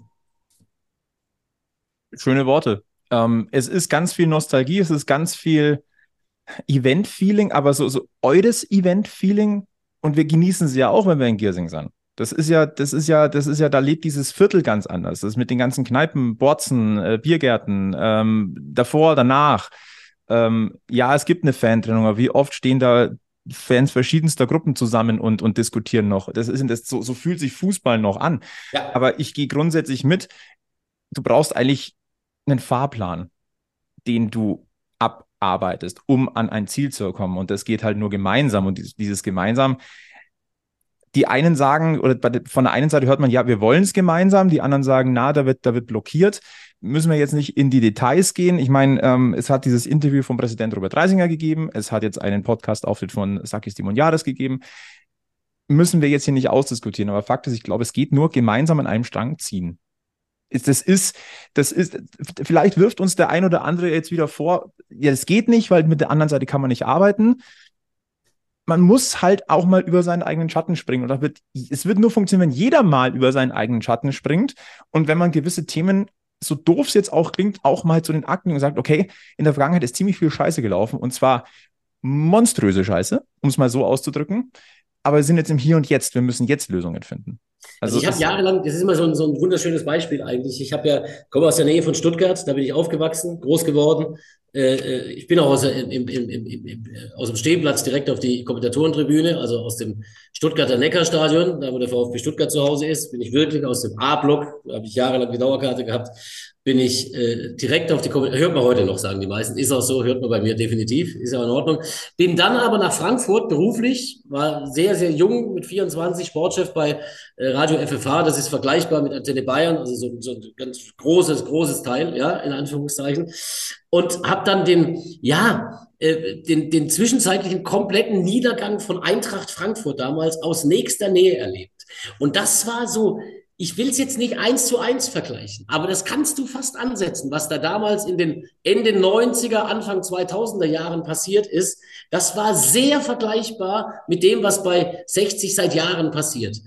Schöne Worte. Ähm, es ist ganz viel Nostalgie, es ist ganz viel Event-Feeling, aber so, so eures Event-Feeling. Und wir genießen es ja auch, wenn wir in Giersing sind. Das ist ja, das ist ja, das ist ja, da lebt dieses Viertel ganz anders. Das ist mit den ganzen Kneipen, Borzen, äh, Biergärten, ähm, davor, danach. Ähm, ja, es gibt eine Fantrennung, aber wie oft stehen da Fans verschiedenster Gruppen zusammen und, und diskutieren noch. Das ist, das, so, so fühlt sich Fußball noch an. Ja. Aber ich gehe grundsätzlich mit. Du brauchst eigentlich einen Fahrplan, den du abarbeitest, um an ein Ziel zu kommen. Und das geht halt nur gemeinsam. Und dieses, dieses gemeinsam die einen sagen, oder von der einen Seite hört man, ja, wir wollen es gemeinsam, die anderen sagen, na, da wird, da wird blockiert. Müssen wir jetzt nicht in die Details gehen. Ich meine, ähm, es hat dieses Interview vom Präsident Robert Reisinger gegeben, es hat jetzt einen Podcast-Auftritt von Sakis Dimoniaris gegeben. Müssen wir jetzt hier nicht ausdiskutieren, aber Fakt ist, ich glaube, es geht nur gemeinsam an einem Strang ziehen. Das ist, das ist, vielleicht wirft uns der ein oder andere jetzt wieder vor, ja, es geht nicht, weil mit der anderen Seite kann man nicht arbeiten man muss halt auch mal über seinen eigenen Schatten springen. Oder wird, es wird nur funktionieren, wenn jeder mal über seinen eigenen Schatten springt. Und wenn man gewisse Themen, so doof es jetzt auch klingt, auch mal zu den Akten und sagt, okay, in der Vergangenheit ist ziemlich viel Scheiße gelaufen. Und zwar monströse Scheiße, um es mal so auszudrücken. Aber wir sind jetzt im Hier und Jetzt. Wir müssen jetzt Lösungen finden. Also, also ich habe jahrelang, das ist immer so ein, so ein wunderschönes Beispiel eigentlich. Ich habe ja, komme aus der Nähe von Stuttgart, da bin ich aufgewachsen, groß geworden Äh, äh, ich bin auch aus, im, im, im, aus dem Stehplatz direkt auf die Kommentatorentribüne, also aus dem Stuttgarter Neckarstadion, da wo der VfB Stuttgart zu Hause ist, bin ich wirklich aus dem A-Block, da habe ich jahrelang die Dauerkarte gehabt, bin ich äh, direkt auf die Kommentatoren, hört man heute noch, sagen die meisten, ist auch so, hört man bei mir definitiv, ist ja in Ordnung. Bin dann aber nach Frankfurt beruflich, war sehr, sehr jung, mit 24 Sportchef bei äh, Radio FFH, das ist vergleichbar mit Antenne Bayern, also so, so ein ganz großes, großes Teil, ja, in Anführungszeichen. Und habe dann den, ja, äh, den, den zwischenzeitlichen kompletten Niedergang von Eintracht Frankfurt damals aus nächster Nähe erlebt. Und das war so, ich will es jetzt nicht eins zu eins vergleichen, aber das kannst du fast ansetzen, was da damals in den Ende 90er, Anfang 2000er Jahren passiert ist. Das war sehr vergleichbar mit dem, was bei 60 seit Jahren passiert.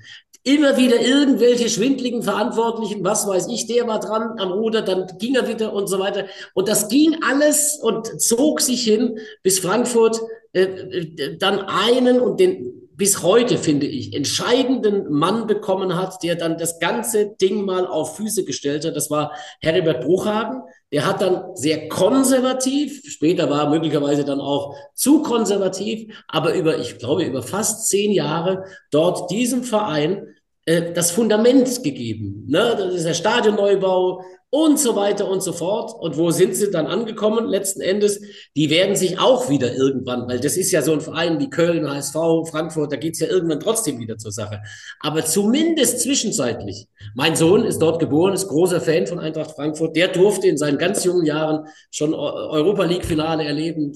Immer wieder irgendwelche schwindligen Verantwortlichen, was weiß ich, der war dran am Ruder, dann ging er wieder und so weiter. Und das ging alles und zog sich hin, bis Frankfurt äh, äh dann einen und den bis heute, finde ich, entscheidenden Mann bekommen hat, der dann das ganze Ding mal auf Füße gestellt hat. Das war Heribert Bruchhagen. Der hat dann sehr konservativ, später war er möglicherweise dann auch zu konservativ, aber über, ich glaube, über fast zehn Jahre dort diesem Verein äh, das Fundament gegeben. Ne? Das ist der Stadionneubau, und so weiter und so fort. Und wo sind sie dann angekommen letzten Endes? Die werden sich auch wieder irgendwann, weil das ist ja so ein Verein wie Köln, HSV, Frankfurt, da geht's ja irgendwann trotzdem wieder zur Sache. Aber zumindest zwischenzeitlich. Mein Sohn ist dort geboren, ist großer Fan von Eintracht Frankfurt. Der durfte in seinen ganz jungen Jahren schon Europa League-Finale erleben,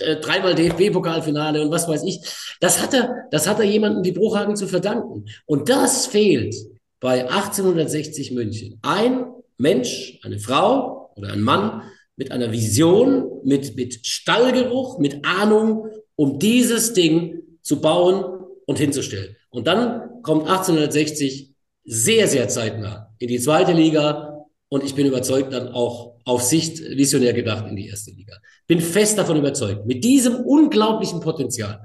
äh, dreimal DFB-Pokalfinale und was weiß ich. Das hat er, das hat er jemandem wie Bruchhagen zu verdanken. Und das fehlt bei 1860 München. Ein Mensch, eine Frau oder ein Mann mit einer Vision, mit, mit Stallgeruch, mit Ahnung, um dieses Ding zu bauen und hinzustellen. Und dann kommt 1860 sehr, sehr zeitnah in die zweite Liga und ich bin überzeugt dann auch auf Sicht visionär gedacht in die erste Liga. Bin fest davon überzeugt, mit diesem unglaublichen Potenzial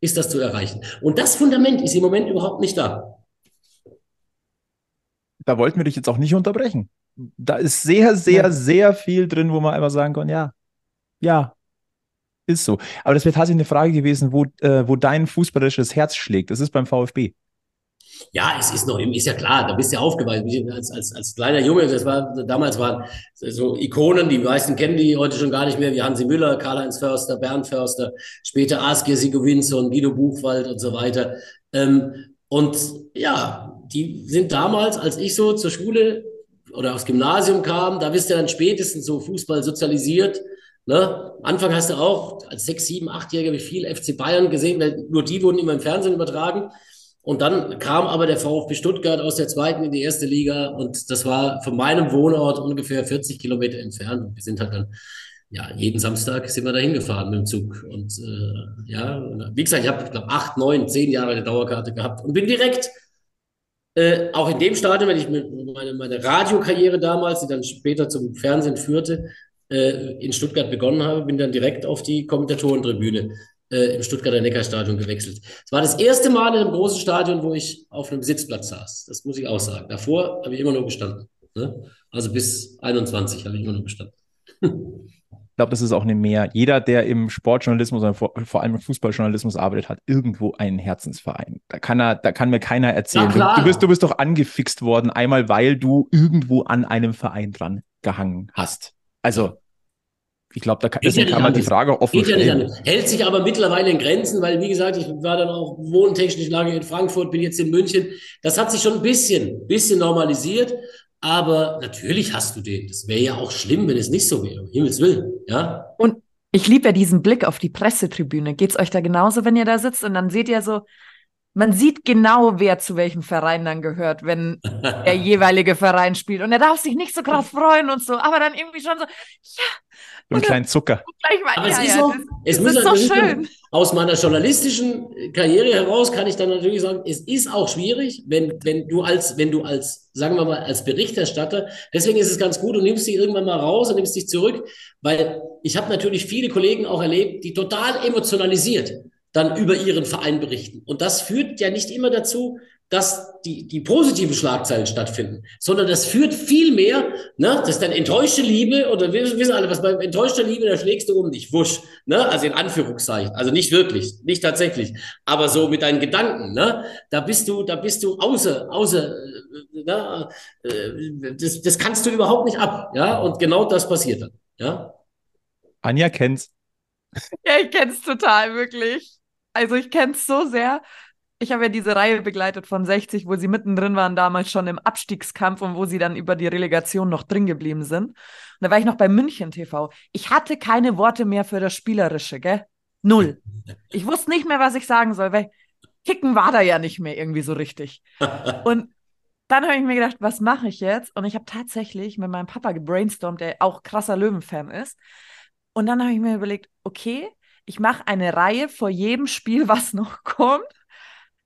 ist das zu erreichen. Und das Fundament ist im Moment überhaupt nicht da. Da wollten wir dich jetzt auch nicht unterbrechen da ist sehr, sehr, ja. sehr viel drin, wo man einfach sagen kann, ja, ja, ist so. Aber das wäre tatsächlich eine Frage gewesen, wo, äh, wo dein fußballerisches Herz schlägt. Das ist beim VfB. Ja, es ist noch, ist ja klar, da bist du ja aufgewachsen. Als, als, als kleiner Junge, das war, damals waren so Ikonen, die meisten kennen die heute schon gar nicht mehr, wie Hansi Müller, Karl-Heinz Förster, Bernd Förster, später Askir Sigurvinsson, Guido Buchwald und so weiter. Ähm, und ja, die sind damals, als ich so zur Schule oder aufs Gymnasium kam, da bist du dann spätestens so Fußball sozialisiert. Ne? Anfang hast du auch als sechs, sieben, achtjähriger viel FC Bayern gesehen, weil nur die wurden immer im Fernsehen übertragen. Und dann kam aber der VfB Stuttgart aus der zweiten in die erste Liga und das war von meinem Wohnort ungefähr 40 Kilometer entfernt. Und wir sind halt dann, ja, jeden Samstag sind wir da hingefahren mit dem Zug. Und äh, ja, wie gesagt, ich habe, glaube acht, neun, zehn Jahre eine Dauerkarte gehabt und bin direkt äh, auch in dem Stadion, wenn ich meine, meine Radiokarriere damals, die dann später zum Fernsehen führte, äh, in Stuttgart begonnen habe, bin dann direkt auf die Kommentatorentribüne äh, im Stuttgarter Neckarstadion gewechselt. Es war das erste Mal in einem großen Stadion, wo ich auf einem Sitzplatz saß. Das muss ich auch sagen. Davor habe ich immer nur gestanden. Ne? Also bis 21 habe ich immer nur gestanden. [laughs] Ich glaube, das ist auch eine Mehr. Jeder, der im Sportjournalismus oder vor, vor, allem im Fußballjournalismus arbeitet, hat irgendwo einen Herzensverein. Da kann er, da kann mir keiner erzählen. Ja, du, bist, du bist doch angefixt worden, einmal weil du irgendwo an einem Verein dran gehangen hast. Also, ich glaube, da kann, deswegen kann man die Frage offen stellen. Hält sich aber mittlerweile in Grenzen, weil, wie gesagt, ich war dann auch wohntechnisch lange in Frankfurt, bin jetzt in München. Das hat sich schon ein bisschen, bisschen normalisiert. Aber natürlich hast du den. Das wäre ja auch schlimm, wenn es nicht so wäre. Um Himmels Willen, ja. Und ich liebe ja diesen Blick auf die Pressetribüne. Geht's euch da genauso, wenn ihr da sitzt und dann seht ihr so, man sieht genau, wer zu welchem Verein dann gehört, wenn der [laughs] jeweilige Verein spielt. Und er darf sich nicht so [laughs] krass freuen und so, aber dann irgendwie schon so, ja, so einen kleinen Zucker. Mal, Aber ja, es ist, das, es das ist so schön. Aus meiner journalistischen Karriere heraus kann ich dann natürlich sagen, es ist auch schwierig, wenn, wenn du als, wenn du als, sagen wir mal, als Berichterstatter, deswegen ist es ganz gut, du nimmst dich irgendwann mal raus und nimmst dich zurück, weil ich habe natürlich viele Kollegen auch erlebt, die total emotionalisiert dann über ihren Verein berichten. Und das führt ja nicht immer dazu, dass die, die positiven Schlagzeilen stattfinden, sondern das führt viel mehr, ne, das ist dann enttäuschte Liebe, oder wir wissen alle, was bei enttäuschter Liebe, da schlägst du um dich, wusch, ne, also in Anführungszeichen, also nicht wirklich, nicht tatsächlich, aber so mit deinen Gedanken, ne, da bist du, da bist du außer, außer, äh, ne, äh, das, das kannst du überhaupt nicht ab, ja, und genau das passiert dann, ja. Anja kennt's. Ja, ich kenn's total, wirklich. Also ich kenn's so sehr ich habe ja diese Reihe begleitet von 60, wo sie mittendrin waren, damals schon im Abstiegskampf und wo sie dann über die Relegation noch drin geblieben sind. Und da war ich noch bei München TV. Ich hatte keine Worte mehr für das Spielerische, gell? Null. Ich wusste nicht mehr, was ich sagen soll, weil Kicken war da ja nicht mehr irgendwie so richtig. [laughs] Und dann habe ich mir gedacht, was mache ich jetzt? Und ich habe tatsächlich mit meinem Papa gebrainstormt, der auch krasser Löwenfan ist. Und dann habe ich mir überlegt, okay, ich mache eine Reihe vor jedem Spiel, was noch kommt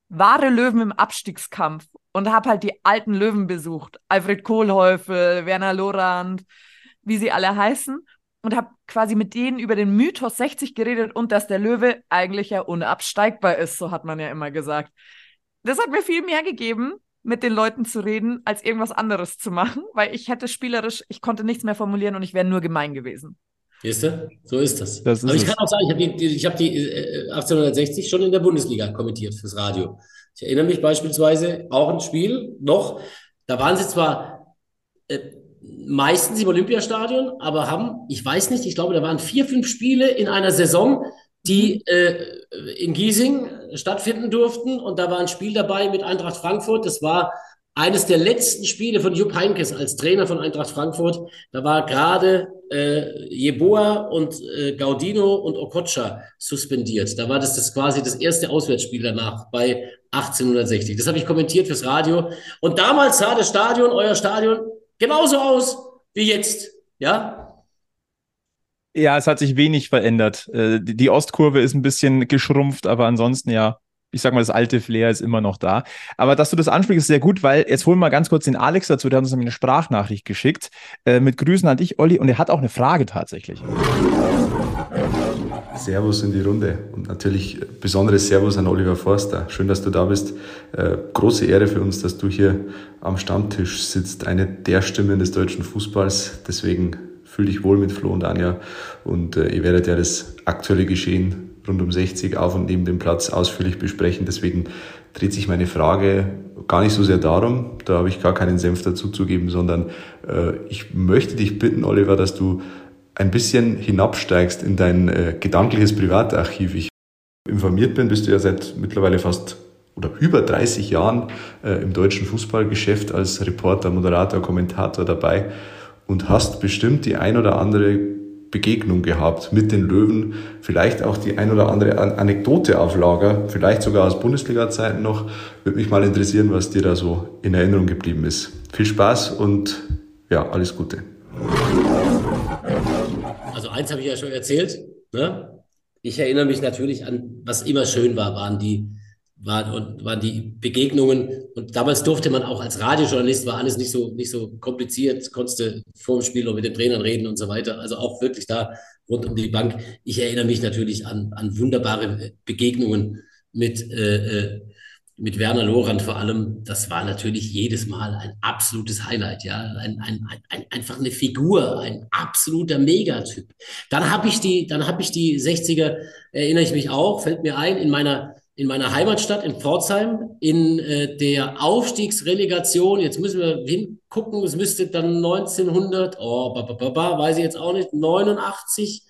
wahre Löwen im Abstiegskampf und habe halt die alten Löwen besucht. Alfred Kohlhäufel, Werner Lorand, wie sie alle heißen. Und habe quasi mit denen über den Mythos 60 geredet und dass der Löwe eigentlich ja unabsteigbar ist, so hat man ja immer gesagt. Das hat mir viel mehr gegeben, mit den Leuten zu reden, als irgendwas anderes zu machen, weil ich hätte spielerisch, ich konnte nichts mehr formulieren und ich wäre nur gemein gewesen. Siehst du? So ist das. das ist Aber ich es. kann auch sagen, ich habe die, ich hab die äh, 1860 schon in der Bundesliga kommentiert fürs Radio. Ich erinnere mich beispielsweise auch ein Spiel noch, da waren sie zwar äh, meistens im Olympiastadion, aber haben, ich weiß nicht, ich glaube, da waren vier, fünf Spiele in einer Saison, die äh, in Giesing stattfinden durften. Und da war ein Spiel dabei mit Eintracht Frankfurt. Das war eines der letzten Spiele von Jupp Heinkes als Trainer von Eintracht Frankfurt. Da war gerade äh, Jeboa und äh, Gaudino und Okocha suspendiert. Da war das, das quasi das erste Auswärtsspiel danach bei 1860. Das habe ich kommentiert fürs Radio. Und damals sah das Stadion, euer Stadion, genauso aus wie jetzt. Ja, ja, es hat sich wenig verändert. Äh, die Ostkurve ist ein bisschen geschrumpft, aber ansonsten ja, ich sag mal, das alte Flair ist immer noch da. Aber dass du das ansprichst, ist sehr gut, weil jetzt holen wir mal ganz kurz den Alex dazu, der hat uns nämlich eine Sprachnachricht geschickt äh, mit Grüßen an dich, Olli, und er hat auch eine Frage tatsächlich. Servus in die Runde und natürlich besonderes Servus an Oliver Forster. Schön, dass du da bist. Äh, große Ehre für uns, dass du hier am Stammtisch sitzt. Eine der Stimmen des deutschen Fußballs. Deswegen fühl dich wohl mit Flo und Anja und äh, ihr werdet ja das aktuelle Geschehen rund um 60 auf und neben dem Platz ausführlich besprechen. Deswegen dreht sich meine Frage gar nicht so sehr darum, da habe ich gar keinen Senf dazuzugeben, sondern äh, ich möchte dich bitten, Oliver, dass du ein bisschen hinabsteigst in dein äh, gedankliches Privatarchiv. Ich informiert bin, bist du ja seit mittlerweile fast oder über 30 Jahren äh, im deutschen Fußballgeschäft als Reporter, Moderator, Kommentator dabei und hast bestimmt die ein oder andere Begegnung gehabt mit den Löwen, vielleicht auch die ein oder andere Anekdote auf Lager, vielleicht sogar aus Bundesliga-Zeiten noch. Würde mich mal interessieren, was dir da so in Erinnerung geblieben ist. Viel Spaß und ja, alles Gute. Also eins habe ich ja schon erzählt. Ne? Ich erinnere mich natürlich an, was immer schön war, waren die war, und waren die Begegnungen. Und damals durfte man auch als Radiojournalist, war alles nicht so, nicht so kompliziert, konntest vor dem Spiel noch mit den Trainern reden und so weiter. Also auch wirklich da rund um die Bank. Ich erinnere mich natürlich an, an wunderbare Begegnungen mit, äh, äh mit Werner Lorand vor allem. Das war natürlich jedes Mal ein absolutes Highlight, ja. Ein, ein, ein, einfach eine Figur, ein absoluter Megatyp. Dann habe ich die, dann habe ich die 60er, erinnere ich mich auch, fällt mir ein, in meiner in meiner Heimatstadt in Pforzheim in äh, der Aufstiegsrelegation. Jetzt müssen wir hingucken, es müsste dann 1900, oh, ba, ba, ba, ba, weiß ich jetzt auch nicht, 89,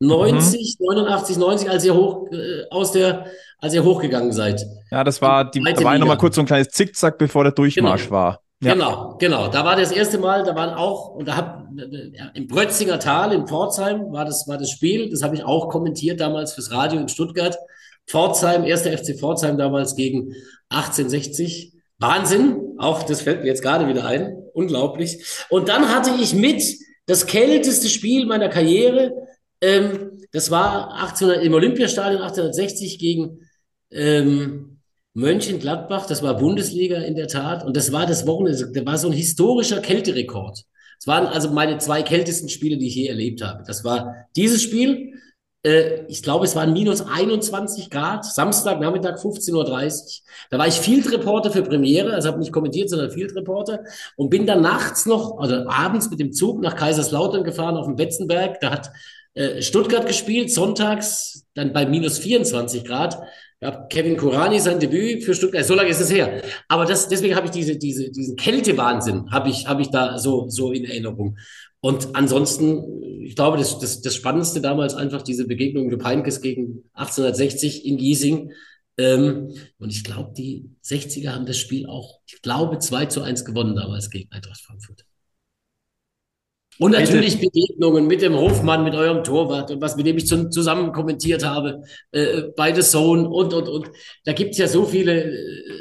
90, mhm. 89, 90, als ihr hoch äh, aus der, als ihr hochgegangen seid. Ja, das war, die, da war nochmal kurz so ein kleines Zickzack, bevor der Durchmarsch genau. war. Ja. Genau, genau. Da war das erste Mal, da waren auch, und da hab, im Brötzinger Tal in Pforzheim war das, war das Spiel, das habe ich auch kommentiert damals fürs Radio in Stuttgart. Pforzheim, erster FC Pforzheim damals gegen 1860. Wahnsinn, auch das fällt mir jetzt gerade wieder ein, unglaublich. Und dann hatte ich mit das kälteste Spiel meiner Karriere, ähm, das war 1800, im Olympiastadion 1860 gegen ähm, Mönchengladbach, das war Bundesliga in der Tat und das war das Wochenende, das war so ein historischer Kälterekord. Es waren also meine zwei kältesten Spiele, die ich je erlebt habe. Das war dieses Spiel Äh, ich glaube, es waren minus 21 Grad, Samstag, Nachmittag 15.30 Uhr. Da war ich Field Reporter für Premiere, also habe nicht kommentiert, sondern Field Reporter und bin dann nachts noch, oder abends mit dem Zug nach Kaiserslautern gefahren auf dem Betzenberg. Da hat äh, Stuttgart gespielt, sonntags, dann bei minus 24 Grad. Ja, Kevin Kurani sein Debüt für Stuttgart, so lange ist es her. Aber das, deswegen habe ich diese, diese, diesen Kältewahnsinn, habe ich, habe ich da so, so in Erinnerung. Und ansonsten, ich glaube, das, das, das Spannendste damals einfach diese Begegnung Jupp Heynckes gegen 1860 in Giesing. Ähm, und ich glaube, die 60er haben das Spiel auch, ich glaube, 2 zu 1 gewonnen damals gegen Eintracht Frankfurt. Und natürlich Begegnungen mit dem Hofmann, mit eurem Torwart und was, mit dem ich zusammen kommentiert habe, äh, bei The Zone und, und, und. Da gibt's ja so viele,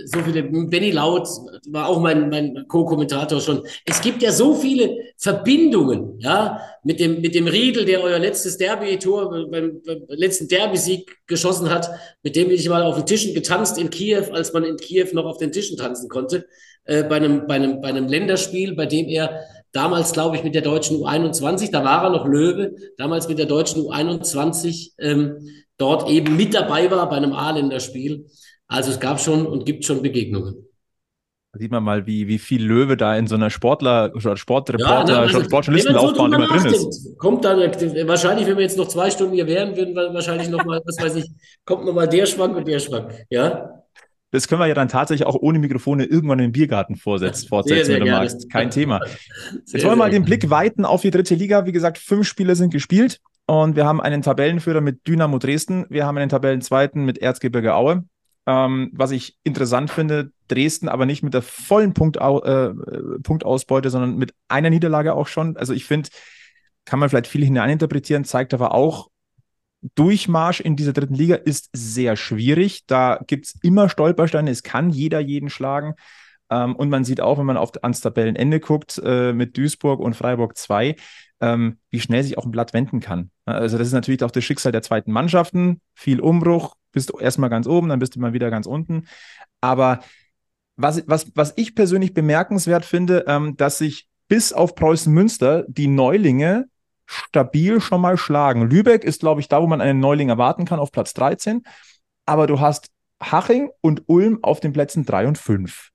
so viele, Benny Laut war auch mein, mein Co-Kommentator schon. Es gibt ja so viele Verbindungen, ja, mit dem, mit dem Riedel, der euer letztes Derby-Tor beim, beim letzten Derby-Sieg geschossen hat, mit dem ich mal auf den Tischen getanzt in Kiew, als man in Kiew noch auf den Tischen tanzen konnte, äh, bei einem, bei einem, bei einem Länderspiel, bei dem er damals, glaube ich, mit der deutschen U21, da war er noch Löwe, damals mit der deutschen U21 ähm, dort eben mit dabei war bei einem A-Länderspiel. Also es gab schon und gibt schon Begegnungen. Da sieht man mal, wie, wie viel Löwe da in so einer Sportler- oder Sportreporter, ja, also, Sportjournalistenlaufbahn so immer drin ist. Kommt dann, wahrscheinlich, wenn wir jetzt noch zwei Stunden hier wären, würden wir wahrscheinlich noch mal, was weiß ich, kommt noch mal der Schwank und der Schwank, ja? Das können wir ja dann tatsächlich auch ohne Mikrofone irgendwann im Biergarten vorsetzen, [laughs] fortsetzen, sehr, sehr wenn du magst. Kein [laughs] Thema. Jetzt wollen wir mal den Blick weiten auf die dritte Liga. Wie gesagt, fünf Spiele sind gespielt und wir haben einen Tabellenführer mit Dynamo Dresden. Wir haben einen Tabellenzweiten mit Erzgebirge Aue. Ähm, was ich interessant finde, Dresden aber nicht mit der vollen Punktau äh, Punktausbeute, sondern mit einer Niederlage auch schon. Also ich finde, kann man vielleicht viel hineininterpretieren, zeigt aber auch, Durchmarsch in dieser dritten Liga ist sehr schwierig. Da gibt es immer Stolpersteine. Es kann jeder jeden schlagen. Ähm, und man sieht auch, wenn man auf, ans Tabellenende guckt, äh, mit Duisburg und Freiburg 2, ähm, wie schnell sich auch ein Blatt wenden kann. Also, das ist natürlich auch das Schicksal der zweiten Mannschaften. Viel Umbruch, bist du erstmal ganz oben, dann bist du mal wieder ganz unten. Aber was, was, was ich persönlich bemerkenswert finde, ähm, dass sich bis auf Preußen Münster die Neulinge stabil schon mal schlagen. Lübeck ist, glaube ich, da, wo man einen Neuling erwarten kann, auf Platz 13. Aber du hast Haching und Ulm auf den Plätzen 3 und 5.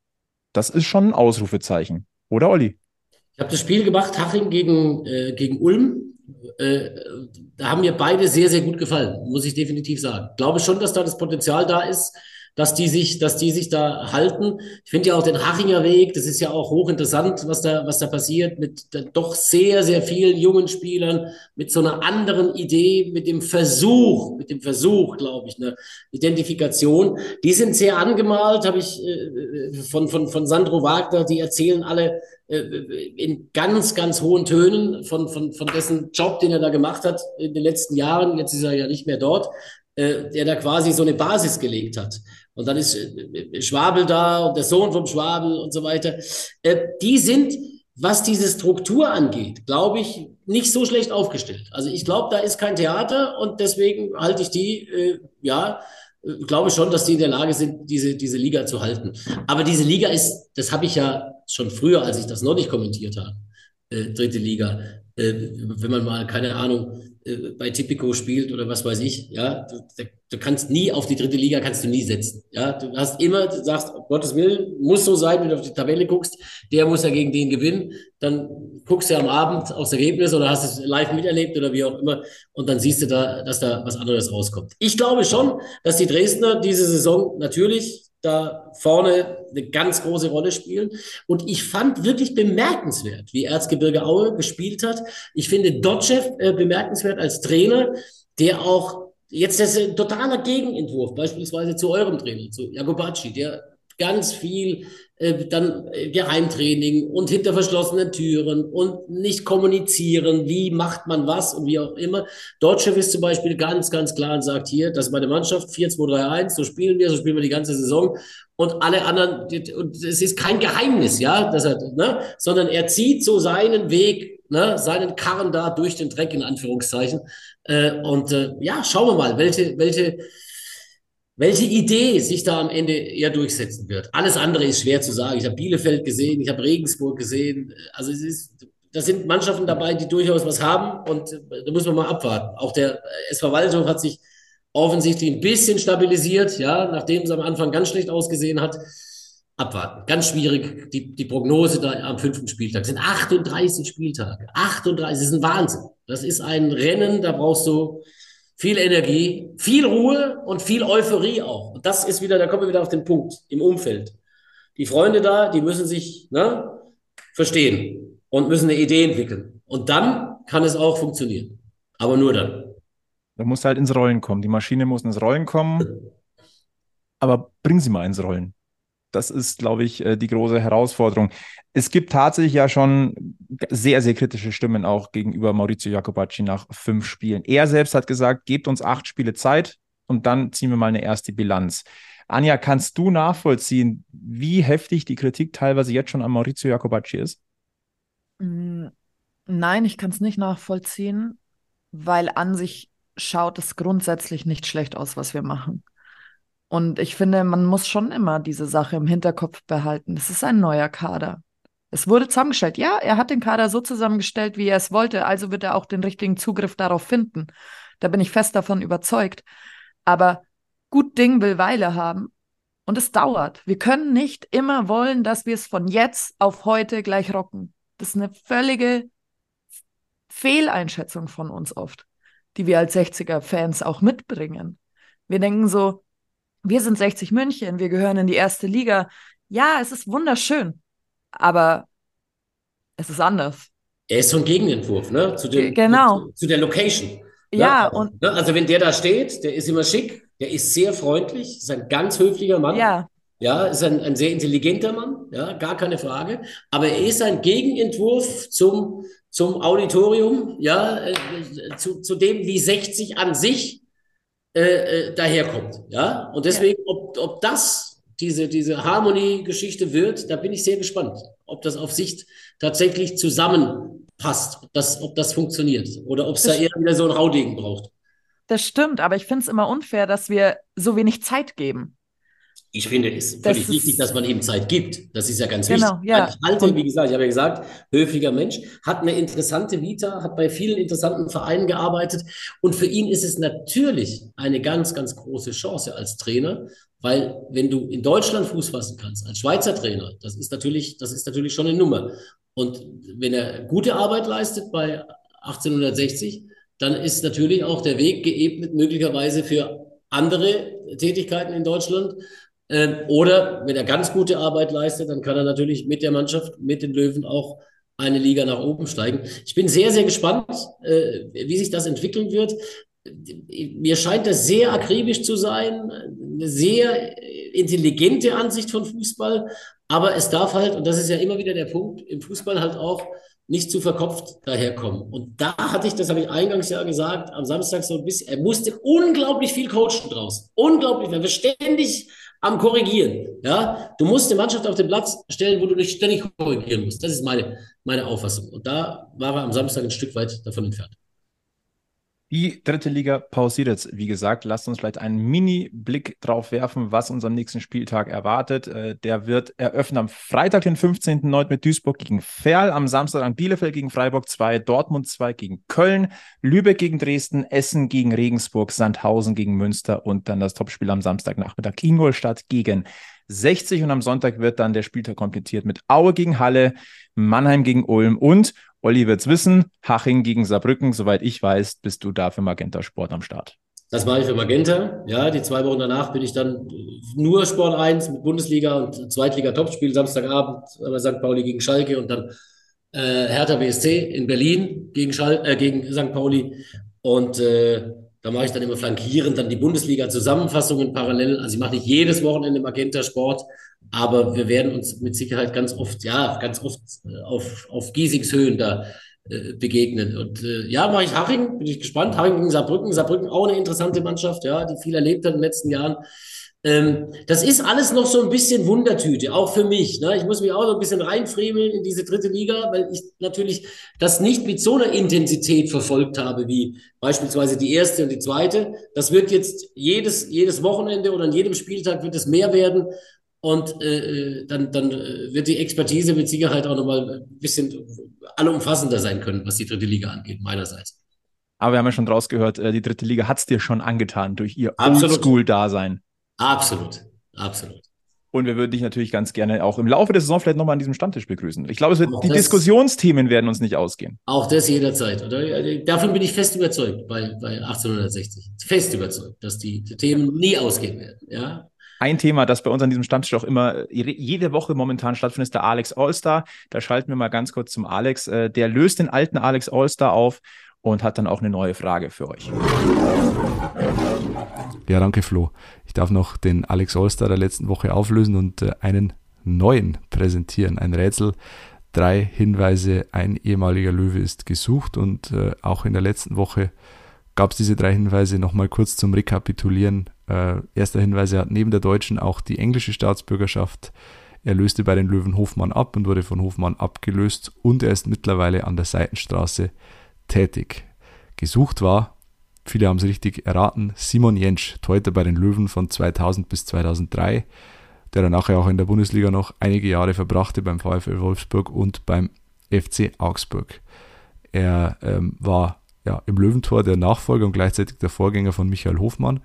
Das ist schon ein Ausrufezeichen. Oder, Olli? Ich habe das Spiel gemacht, Haching gegen, äh, gegen Ulm. Äh, da haben mir beide sehr, sehr gut gefallen, muss ich definitiv sagen. Ich glaube schon, dass da das Potenzial da ist, dass die sich, dass die sich da halten. Ich finde ja auch den Hachinger Weg, das ist ja auch hochinteressant, was da, was da passiert mit doch sehr, sehr vielen jungen Spielern, mit so einer anderen Idee, mit dem Versuch, mit dem Versuch, glaube ich, eine Identifikation. Die sind sehr angemalt, habe ich äh, von, von, von Sandro Wagner, die erzählen alle äh, in ganz, ganz hohen Tönen von, von, von dessen Job, den er da gemacht hat in den letzten Jahren. Jetzt ist er ja nicht mehr dort äh, der da quasi so eine Basis gelegt hat. Und dann ist äh, Schwabel da und der Sohn vom Schwabel und so weiter. Äh, die sind, was diese Struktur angeht, glaube ich, nicht so schlecht aufgestellt. Also ich glaube, da ist kein Theater und deswegen halte ich die, äh, ja, glaube schon, dass die in der Lage sind, diese, diese Liga zu halten. Aber diese Liga ist, das habe ich ja schon früher, als ich das noch nicht kommentiert habe, äh, dritte Liga, äh, wenn man mal, keine Ahnung, äh, bei Tipico spielt oder was weiß ich, ja, du, du, kannst nie auf die dritte Liga kannst du nie setzen, ja, du hast immer, du sagst, um Gottes Willen, muss so sein, wenn du auf die Tabelle guckst, der muss ja gegen den gewinnen, dann guckst du am Abend aufs Ergebnis oder hast es live miterlebt oder wie auch immer und dann siehst du da, dass da was anderes rauskommt. Ich glaube schon, dass die Dresdner diese Saison natürlich da vorne eine ganz große Rolle spielen. Und ich fand wirklich bemerkenswert, wie Erzgebirge Aue gespielt hat. Ich finde Dotschew äh, bemerkenswert als Trainer, der auch jetzt das ist ein totaler Gegenentwurf, beispielsweise zu eurem Trainer, zu Jacobacci, der ganz viel äh, dann äh, Geheimtraining und hinter verschlossenen Türen und nicht kommunizieren, wie macht man was und wie auch immer. Deutsche ist zum Beispiel ganz, ganz klar und sagt hier, das ist meine Mannschaft, 4-2-3-1, so spielen wir, so spielen wir die ganze Saison und alle anderen, und es ist kein Geheimnis, ja, dass er, ne, sondern er zieht so seinen Weg, ne, seinen Karren da durch den Dreck in Anführungszeichen. Äh, und äh, ja, schauen wir mal, welche, welche welche Idee sich da am Ende eher durchsetzen wird. Alles andere ist schwer zu sagen. Ich habe Bielefeld gesehen, ich habe Regensburg gesehen. Also es ist, da sind Mannschaften dabei, die durchaus was haben und da muss man mal abwarten. Auch der SV Waldhof hat sich offensichtlich ein bisschen stabilisiert, ja, nachdem es am Anfang ganz schlecht ausgesehen hat. Abwarten. Ganz schwierig, die, die Prognose da am fünften Spieltag. Es sind 38 Spieltage. 38, das ist ein Wahnsinn. Das ist ein Rennen, da brauchst du viel Energie, viel Ruhe und viel Euphorie auch. Und das ist wieder, da kommen wir wieder auf den Punkt im Umfeld. Die Freunde da, die müssen sich ne, verstehen und müssen eine Idee entwickeln. Und dann kann es auch funktionieren. Aber nur dann. Da muss halt ins Rollen kommen. Die Maschine muss ins Rollen kommen. Aber bring sie mal ins Rollen. Das ist, glaube ich, äh, die große Herausforderung. Es gibt tatsächlich ja schon sehr, sehr kritische Stimmen auch gegenüber Maurizio Jacobacci nach fünf Spielen. Er selbst hat gesagt, gebt uns acht Spiele Zeit und dann ziehen wir mal eine erste Bilanz. Anja, kannst du nachvollziehen, wie heftig die Kritik teilweise jetzt schon an Maurizio Jacobacci ist? Mm, nein, ich kann es nicht nachvollziehen, weil an sich schaut es grundsätzlich nicht schlecht aus, was wir machen. Und ich finde, man muss schon immer diese Sache im Hinterkopf behalten. Es ist ein neuer Kader. Es wurde zusammengestellt. Ja, er hat den Kader so zusammengestellt, wie er es wollte. Also wird er auch den richtigen Zugriff darauf finden. Da bin ich fest davon überzeugt. Aber gut Ding will Weile haben. Und es dauert. Wir können nicht immer wollen, dass wir es von jetzt auf heute gleich rocken. Das ist eine völlige Fehleinschätzung von uns oft, die wir als 60er-Fans auch mitbringen. Wir denken so, wir sind 60 München, wir gehören in die erste Liga. Ja, es ist wunderschön, aber es ist anders. Er ist so ein Gegenentwurf, ne? Zu, dem, genau. zu, zu der Location. Ne? Ja, und. Ne? Also, wenn der da steht, der ist immer schick, der ist sehr freundlich, ist ein ganz höflicher Mann. Ja. Ja, ist ein, ein sehr intelligenter Mann, ja, gar keine Frage. Aber er ist ein Gegenentwurf zum, zum Auditorium, ja, äh, zu, zu dem, wie 60 an sich äh, äh, daherkommt. Ja? Und deswegen, ja. ob, ob das diese, diese Harmonie-Geschichte wird, da bin ich sehr gespannt, ob das auf Sicht tatsächlich zusammenpasst, ob das, ob das funktioniert oder ob es da eher wieder so ein Raudegen braucht. Das stimmt, aber ich finde es immer unfair, dass wir so wenig Zeit geben. Ich finde es völlig wichtig, dass man ihm Zeit gibt. Das ist ja ganz genau, wichtig. Ja. Halte, wie gesagt, ich habe ja gesagt, höflicher Mensch, hat eine interessante Vita, hat bei vielen interessanten Vereinen gearbeitet. Und für ihn ist es natürlich eine ganz, ganz große Chance als Trainer, weil wenn du in Deutschland Fuß fassen kannst, als Schweizer Trainer, das ist natürlich, das ist natürlich schon eine Nummer. Und wenn er gute Arbeit leistet bei 1860, dann ist natürlich auch der Weg geebnet, möglicherweise für andere Tätigkeiten in Deutschland. Ähm, oder wenn er ganz gute Arbeit leistet, dann kann er natürlich mit der Mannschaft, mit den Löwen auch eine Liga nach oben steigen. Ich bin sehr, sehr gespannt, äh, wie sich das entwickeln wird. Mir scheint das sehr akribisch zu sein, eine sehr intelligente Ansicht von Fußball, aber es darf halt, und das ist ja immer wieder der Punkt, im Fußball halt auch nicht zu verkopft daherkommen. Und da hatte ich, das habe ich eingangs ja gesagt, am Samstag so ein bisschen, er musste unglaublich viel coachen draus. Unglaublich, weil wir ständig am Korrigieren. Ja, du musst die Mannschaft auf den Platz stellen, wo du dich ständig korrigieren musst. Das ist meine, meine Auffassung. Und da war er am Samstag ein Stück weit davon entfernt. Die dritte Liga pausiert jetzt, wie gesagt. Lasst uns vielleicht einen Mini-Blick drauf werfen, was uns am nächsten Spieltag erwartet. Äh, der wird eröffnen am Freitag, den 15.09. mit Duisburg gegen Ferl, am Samstag an Bielefeld gegen Freiburg 2, Dortmund 2 gegen Köln, Lübeck gegen Dresden, Essen gegen Regensburg, Sandhausen gegen Münster und dann das Topspiel am Samstagnachmittag Ingolstadt gegen 60 und am Sonntag wird dann der Spieltag komplettiert mit Aue gegen Halle, Mannheim gegen Ulm und Olli wird's wissen, Haching gegen Saarbrücken, soweit ich weiß, bist du da für Magenta Sport am Start. Das mache ich für Magenta. Ja, die zwei Wochen danach bin ich dann nur Sport 1 mit Bundesliga und Zweitliga-Topspiel, Samstagabend bei St. Pauli gegen Schalke und dann äh, Hertha BSC in Berlin gegen, Schal äh, gegen St. Pauli. Und äh, da mache ich dann immer flankierend dann die Bundesliga-Zusammenfassungen parallel. Also ich mache nicht jedes Wochenende Magenta Sport, aber wir werden uns mit Sicherheit ganz oft, ja, ganz oft äh, auf, auf Giesingshöhen da äh, begegnen. Und äh, ja, mache ich Haching, bin ich gespannt. Haching gegen Saarbrücken. Saarbrücken auch eine interessante Mannschaft, ja, die viel erlebt hat in den letzten Jahren. Ähm, das ist alles noch so ein bisschen Wundertüte, auch für mich. Ne? Ich muss mich auch so ein bisschen reinfriemeln in diese dritte Liga, weil ich natürlich das nicht mit so einer Intensität verfolgt habe, wie beispielsweise die erste und die zweite. Das wird jetzt jedes, jedes Wochenende oder an jedem Spieltag wird es mehr werden. Und äh, dann, dann wird die Expertise mit Sicherheit auch nochmal ein bisschen allumfassender sein können, was die dritte Liga angeht, meinerseits. Aber wir haben ja schon draus gehört, die dritte Liga hat es dir schon angetan durch ihr Oldschool-Dasein. Absolut, absolut. Und wir würden dich natürlich ganz gerne auch im Laufe der Saison vielleicht nochmal an diesem Stammtisch begrüßen. Ich glaube, wird, die das, Diskussionsthemen werden uns nicht ausgehen. Auch das jederzeit. Oder? Davon bin ich fest überzeugt bei, bei 1860. Fest überzeugt, dass die, die Themen nie ausgehen werden. Ja? Ein Thema, das bei uns an diesem Stammtisch auch immer jede Woche momentan stattfindet, ist der Alex Allstar. Da schalten wir mal ganz kurz zum Alex. Äh, der löst den alten Alex Allstar auf und hat dann auch eine neue Frage für euch. Ja, danke Flo. Ich darf noch den Alex Allstar der letzten Woche auflösen und äh, einen neuen präsentieren. Ein Rätsel, drei Hinweise, ein ehemaliger Löwe ist gesucht und äh, auch in der letzten Woche gab es diese drei Hinweise nochmal kurz zum Rekapitulieren. Äh, erster Hinweis, er hat neben der deutschen auch die englische Staatsbürgerschaft. Er löste bei den Löwen Hofmann ab und wurde von Hofmann abgelöst und er ist mittlerweile an der Seitenstraße tätig. Gesucht war viele haben es richtig erraten, Simon Jentsch, Torhüter bei den Löwen von 2000 bis 2003, der dann nachher auch in der Bundesliga noch einige Jahre verbrachte beim VfL Wolfsburg und beim FC Augsburg. Er ähm, war ja, im Löwentor der Nachfolger und gleichzeitig der Vorgänger von Michael Hofmann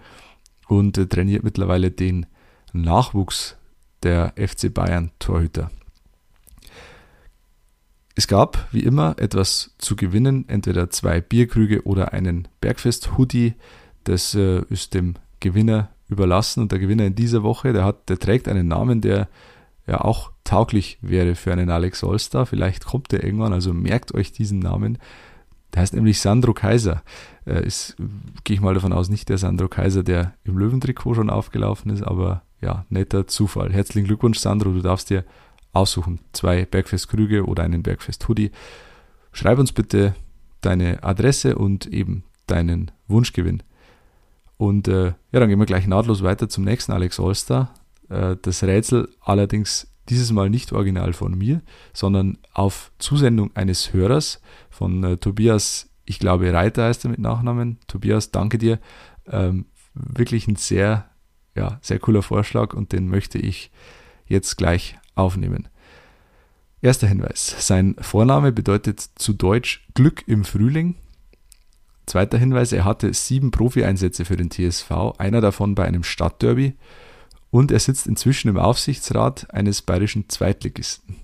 und äh, trainiert mittlerweile den Nachwuchs der FC Bayern Torhüter. Es gab, wie immer, etwas zu gewinnen, entweder zwei Bierkrüge oder einen Bergfest-Hoodie. Das äh, ist dem Gewinner überlassen und der Gewinner in dieser Woche, der, hat, der trägt einen Namen, der ja auch tauglich wäre für einen Alex Allstar. Vielleicht kommt der irgendwann, also merkt euch diesen Namen. Der heißt nämlich Sandro Kaiser. Äh, ist, gehe ich mal davon aus, nicht der Sandro Kaiser, der im Löwentrikot schon aufgelaufen ist, aber ja, netter Zufall. Herzlichen Glückwunsch, Sandro. Du darfst dir aussuchen. Zwei Bergfest-Krüge oder einen Bergfest-Hoodie. Schreib uns bitte deine Adresse und eben deinen Wunschgewinn. Und äh, ja, dann gehen wir gleich nahtlos weiter zum nächsten Alex Allstar. Äh, das Rätsel allerdings dieses Mal nicht original von mir, sondern auf Zusendung eines Hörers von äh, Tobias, ich glaube Reiter heißt er mit Nachnamen. Tobias, danke dir. Ähm, wirklich ein sehr, ja, sehr cooler Vorschlag und den möchte ich jetzt gleich aufnehmen. Erster Hinweis. Sein Vorname bedeutet zu Deutsch Glück im Frühling. Zweiter Hinweis, er hatte sieben Profi-Einsätze für den TSV, einer davon bei einem Stadtderby. Und er sitzt inzwischen im Aufsichtsrat eines bayerischen Zweitligisten.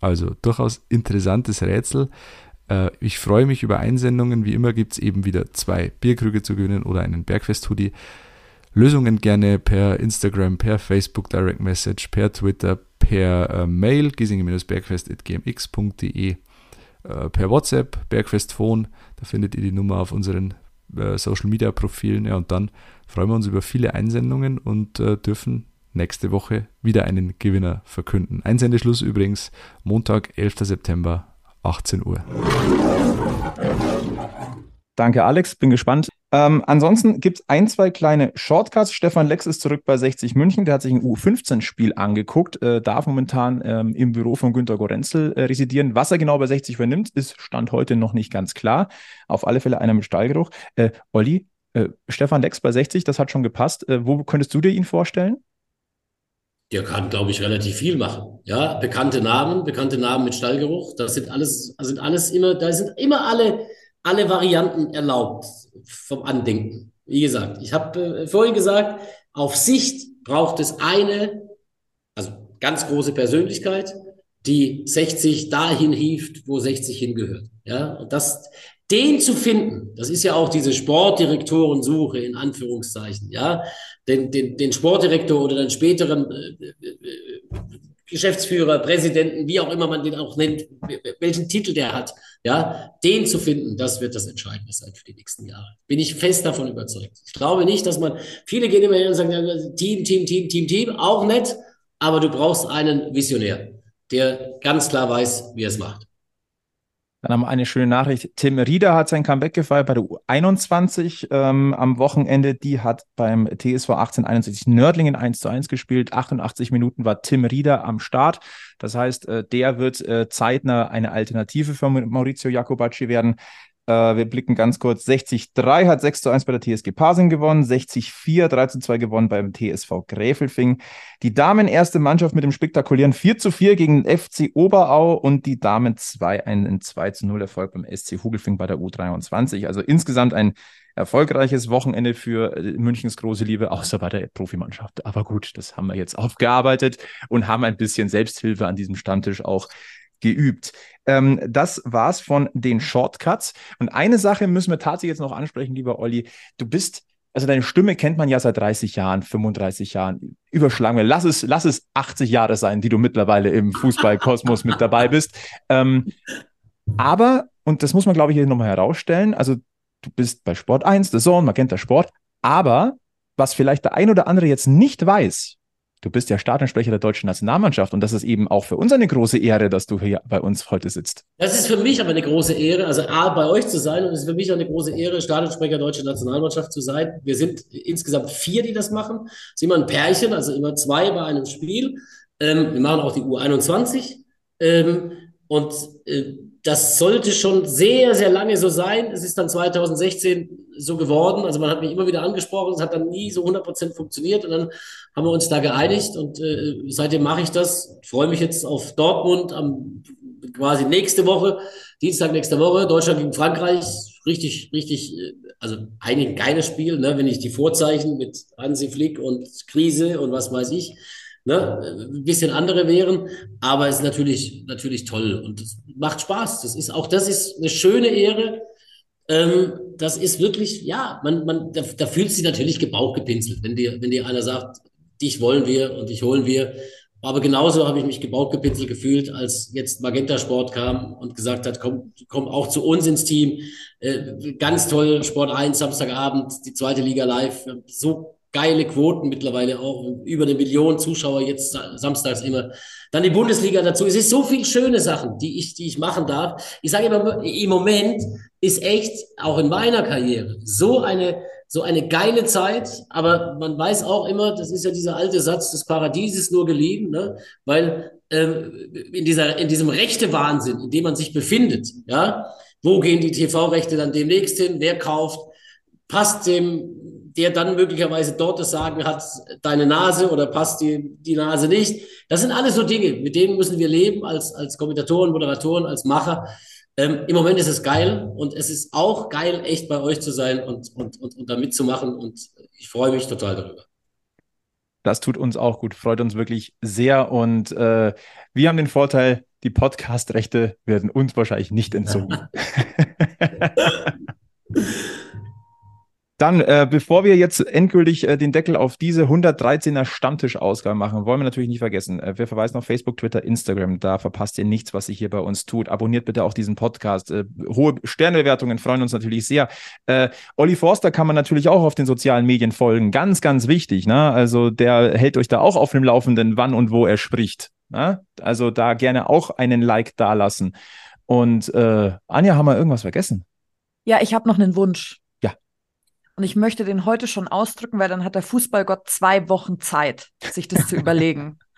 Also durchaus interessantes Rätsel. Äh, ich freue mich über Einsendungen. Wie immer gibt es eben wieder zwei Bierkrüge zu gewinnen oder einen Bergfest-Hoodie. Lösungen gerne per Instagram, per Facebook Direct Message, per Twitter, per äh, Mail giesinger-bergfest.gmx.de, äh, per WhatsApp, Bergfestphone, da findet ihr die Nummer auf unseren äh, Social Media Profilen. Ja, und dann freuen wir uns über viele Einsendungen und äh, dürfen nächste Woche wieder einen Gewinner verkünden. Einsendeschluss übrigens Montag, 11. September, 18 Uhr. Danke, Alex. Bin gespannt. Ähm, ansonsten gibt es ein, zwei kleine Shortcuts. Stefan Lex ist zurück bei 60 München. Der hat sich ein U15-Spiel angeguckt, äh, darf momentan ähm, im Büro von Günter Gorenzel äh, residieren. Was er genau bei 60 übernimmt, ist Stand heute noch nicht ganz klar. Auf alle Fälle einer mit Stallgeruch. Äh, Olli, äh, Stefan Lex bei 60, das hat schon gepasst. Äh, wo könntest du dir ihn vorstellen? Der kann, glaube ich, relativ viel machen. Ja, bekannte Namen, bekannte Namen mit Stallgeruch. Das sind alles, sind alles immer, da sind immer alle alle Varianten erlaubt vom Andenken. Wie gesagt, ich habe äh, vorhin gesagt, auf Sicht braucht es eine, also ganz große Persönlichkeit, die 60 dahin hieft, wo 60 hingehört. Ja, und das, den zu finden, das ist ja auch diese Sportdirektorensuche in Anführungszeichen, ja, den, den, den Sportdirektor oder den späteren äh, äh, Geschäftsführer, Präsidenten, wie auch immer man den auch nennt, welchen Titel der hat, ja, den zu finden, das wird das Entscheidende sein für die nächsten Jahre. Bin ich fest davon überzeugt. Ich glaube nicht, dass man, viele gehen immer hin und sagen, Team, Team, Team, Team, Team, auch nett, aber du brauchst einen Visionär, der ganz klar weiß, wie er es macht. Dann haben wir eine schöne Nachricht. Tim Rieder hat sein Comeback gefeiert bei der U21 ähm, am Wochenende. Die hat beim TSV 1861 Nördlingen 1 zu 1 gespielt. 88 Minuten war Tim Rieder am Start. Das heißt, äh, der wird äh, zeitnah eine Alternative für Maurizio Jacobacci werden. Äh, wir blicken ganz kurz. 60-3 hat 6 zu 1 bei der TSG Pasing gewonnen, 60-4, 3 zu 2 gewonnen beim TSV Gräfelfing. Die Damen erste Mannschaft mit dem spektakulären 4 zu 4 gegen den FC Oberau und die Damen 2 einen 2 zu 0 Erfolg beim SC Hugelfing bei der U23. Also insgesamt ein erfolgreiches Wochenende für äh, Münchens große Liebe, außer bei der Profimannschaft. Aber gut, das haben wir jetzt aufgearbeitet und haben ein bisschen Selbsthilfe an diesem Stammtisch auch geübt. Ähm, das war's von den Shortcuts. Und eine Sache müssen wir tatsächlich jetzt noch ansprechen, lieber Olli. Du bist, also deine Stimme kennt man ja seit 30 Jahren, 35 Jahren. Überschlagen wir, lass es, lass es 80 Jahre sein, die du mittlerweile im Fußballkosmos mit dabei bist. Ähm, aber, und das muss man, glaube ich, hier nochmal herausstellen, also du bist bei Sport 1, The Zone, man kennt das Sport, aber was vielleicht der ein oder andere jetzt nicht weiß, du bist ja Startensprecher der deutschen Nationalmannschaft und das ist eben auch für uns eine große Ehre, dass du hier bei uns heute sitzt. Das ist für mich aber eine große Ehre, also A, bei euch zu sein und es ist für mich eine große Ehre, Startensprecher der deutschen Nationalmannschaft zu sein. Wir sind insgesamt vier, die das machen. Es ist immer ein Pärchen, also immer zwei bei einem Spiel. Ähm, wir machen auch die U21 ähm, und äh, das sollte schon sehr, sehr lange so sein. Es ist dann 2016 so geworden. Also man hat mich immer wieder angesprochen, es hat dann nie so 100% funktioniert und dann haben wir uns da geeinigt und äh, seitdem mache ich das. Freue mich jetzt auf Dortmund am quasi nächste Woche, Dienstag nächste Woche, Deutschland gegen Frankreich. Richtig, richtig, äh, also eigentlich ein geiles Spiel, ne? wenn ich die Vorzeichen mit Hansi Flick und Krise und was weiß ich ne, ein bisschen andere wären. Aber es ist natürlich, natürlich toll und es macht Spaß. Das ist auch, das ist eine schöne Ehre. Ähm, das ist wirklich, ja, man, man, da, da fühlt sich natürlich gebauchgepinselt, wenn dir, wenn dir einer sagt, dich wollen wir und dich holen wir. Aber genauso habe ich mich gebauchgepinselt gefühlt, als jetzt Magenta Sport kam und gesagt hat, komm, komm auch zu uns ins Team. Äh, ganz toll, Sport 1, Samstagabend, die zweite Liga live. So geile Quoten mittlerweile auch, über eine Million Zuschauer jetzt samstags immer. Dann die Bundesliga dazu. Es ist so viel schöne Sachen, die ich, die ich machen darf. Ich sage immer, im Moment ist echt, auch in meiner Karriere, so eine, so eine geile Zeit. Aber man weiß auch immer, das ist ja dieser alte Satz, das Paradies ist nur geliehen, ne? weil ähm, in, dieser, in diesem rechte Wahnsinn, in dem man sich befindet, ja, wo gehen die TV-Rechte dann demnächst hin? Wer kauft? Passt dem der dann möglicherweise dort das Sagen hat, deine Nase oder passt die, die Nase nicht. Das sind alles so Dinge, mit denen müssen wir leben als, als Kommentatoren, Moderatoren, als Macher. Ähm, Im Moment ist es geil und es ist auch geil, echt bei euch zu sein und, und, und, und da mitzumachen und ich freue mich total darüber. Das tut uns auch gut, freut uns wirklich sehr und äh, wir haben den Vorteil, die Podcast-Rechte werden uns wahrscheinlich nicht entzogen. [laughs] [laughs] Dann, äh, bevor wir jetzt endgültig äh, den Deckel auf diese 113er Stammtisch-Ausgabe machen, wollen wir natürlich nicht vergessen. Äh, wir verweisen auf Facebook, Twitter, Instagram. Da verpasst ihr nichts, was sich hier bei uns tut. Abonniert bitte auch diesen Podcast. Äh, hohe Sternebewertungen freuen uns natürlich sehr. Äh, Olli Forster kann man natürlich auch auf den sozialen Medien folgen. Ganz, ganz wichtig. Ne? Also der hält euch da auch auf dem Laufenden, wann und wo er spricht. Ne? Also da gerne auch einen Like dalassen. Und äh, Anja, haben wir irgendwas vergessen? Ja, ich habe noch einen Wunsch. Und ich möchte den heute schon ausdrücken, weil dann hat der Fußballgott zwei Wochen Zeit, sich das zu überlegen. [laughs]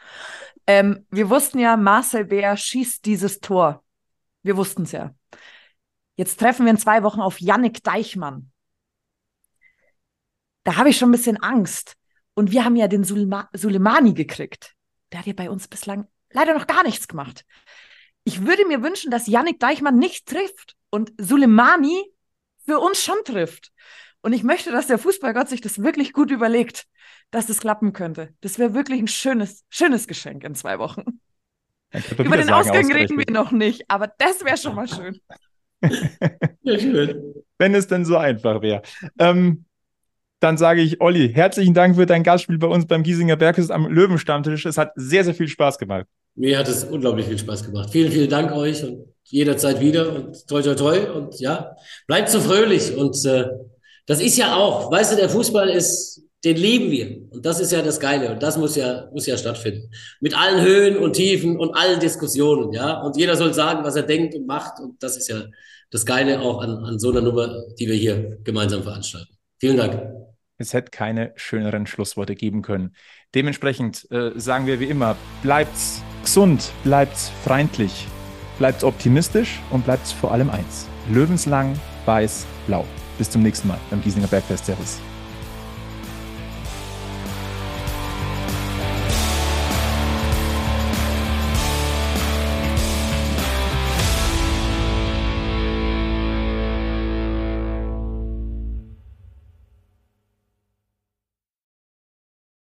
Ähm, wir wussten ja, Marcel Bär schießt dieses Tor. Wir wussten es ja. Jetzt treffen wir in zwei Wochen auf Yannick Deichmann. Da habe ich schon ein bisschen Angst. Und wir haben ja den Sulema Sulemani gekriegt. Der hat ja bei uns bislang leider noch gar nichts gemacht. Ich würde mir wünschen, dass Yannick Deichmann nicht trifft und Sulemani für uns schon trifft. Und ich möchte, dass der Fußballgott sich das wirklich gut überlegt, dass das klappen könnte. Das wäre wirklich ein schönes, schönes Geschenk in zwei Wochen. Über den sagen, Ausgang reden wir noch nicht, aber das wäre schon mal schön. ja, schön. Wenn es denn so einfach wäre. Ähm, dann sage ich, Olli, herzlichen Dank für dein Gastspiel bei uns beim Giesinger Bergfest am Löwenstammtisch. Es hat sehr, sehr viel Spaß gemacht. Mir hat es unglaublich viel Spaß gemacht. Vielen, vielen Dank euch und jederzeit wieder und toi, toi, toi. Und ja, bleibt so fröhlich und äh, das ist ja auch, weißt du, der Fußball ist, den lieben wir. Und das ist ja das Geile. Und das muss ja, muss ja stattfinden. Mit allen Höhen und Tiefen und allen Diskussionen, ja. Und jeder soll sagen, was er denkt und macht. Und das ist ja das Geile auch an, an so einer Nummer, die wir hier gemeinsam veranstalten. Vielen Dank. Es hätte keine schöneren Schlussworte geben können. Dementsprechend äh, sagen wir wie immer, bleibt's gesund, bleibt's freundlich, bleibt's optimistisch und bleibt's vor allem eins. Löwenslang weiß, blau. Bis zum nächsten Mal beim Giesinger Bergfest. Servus.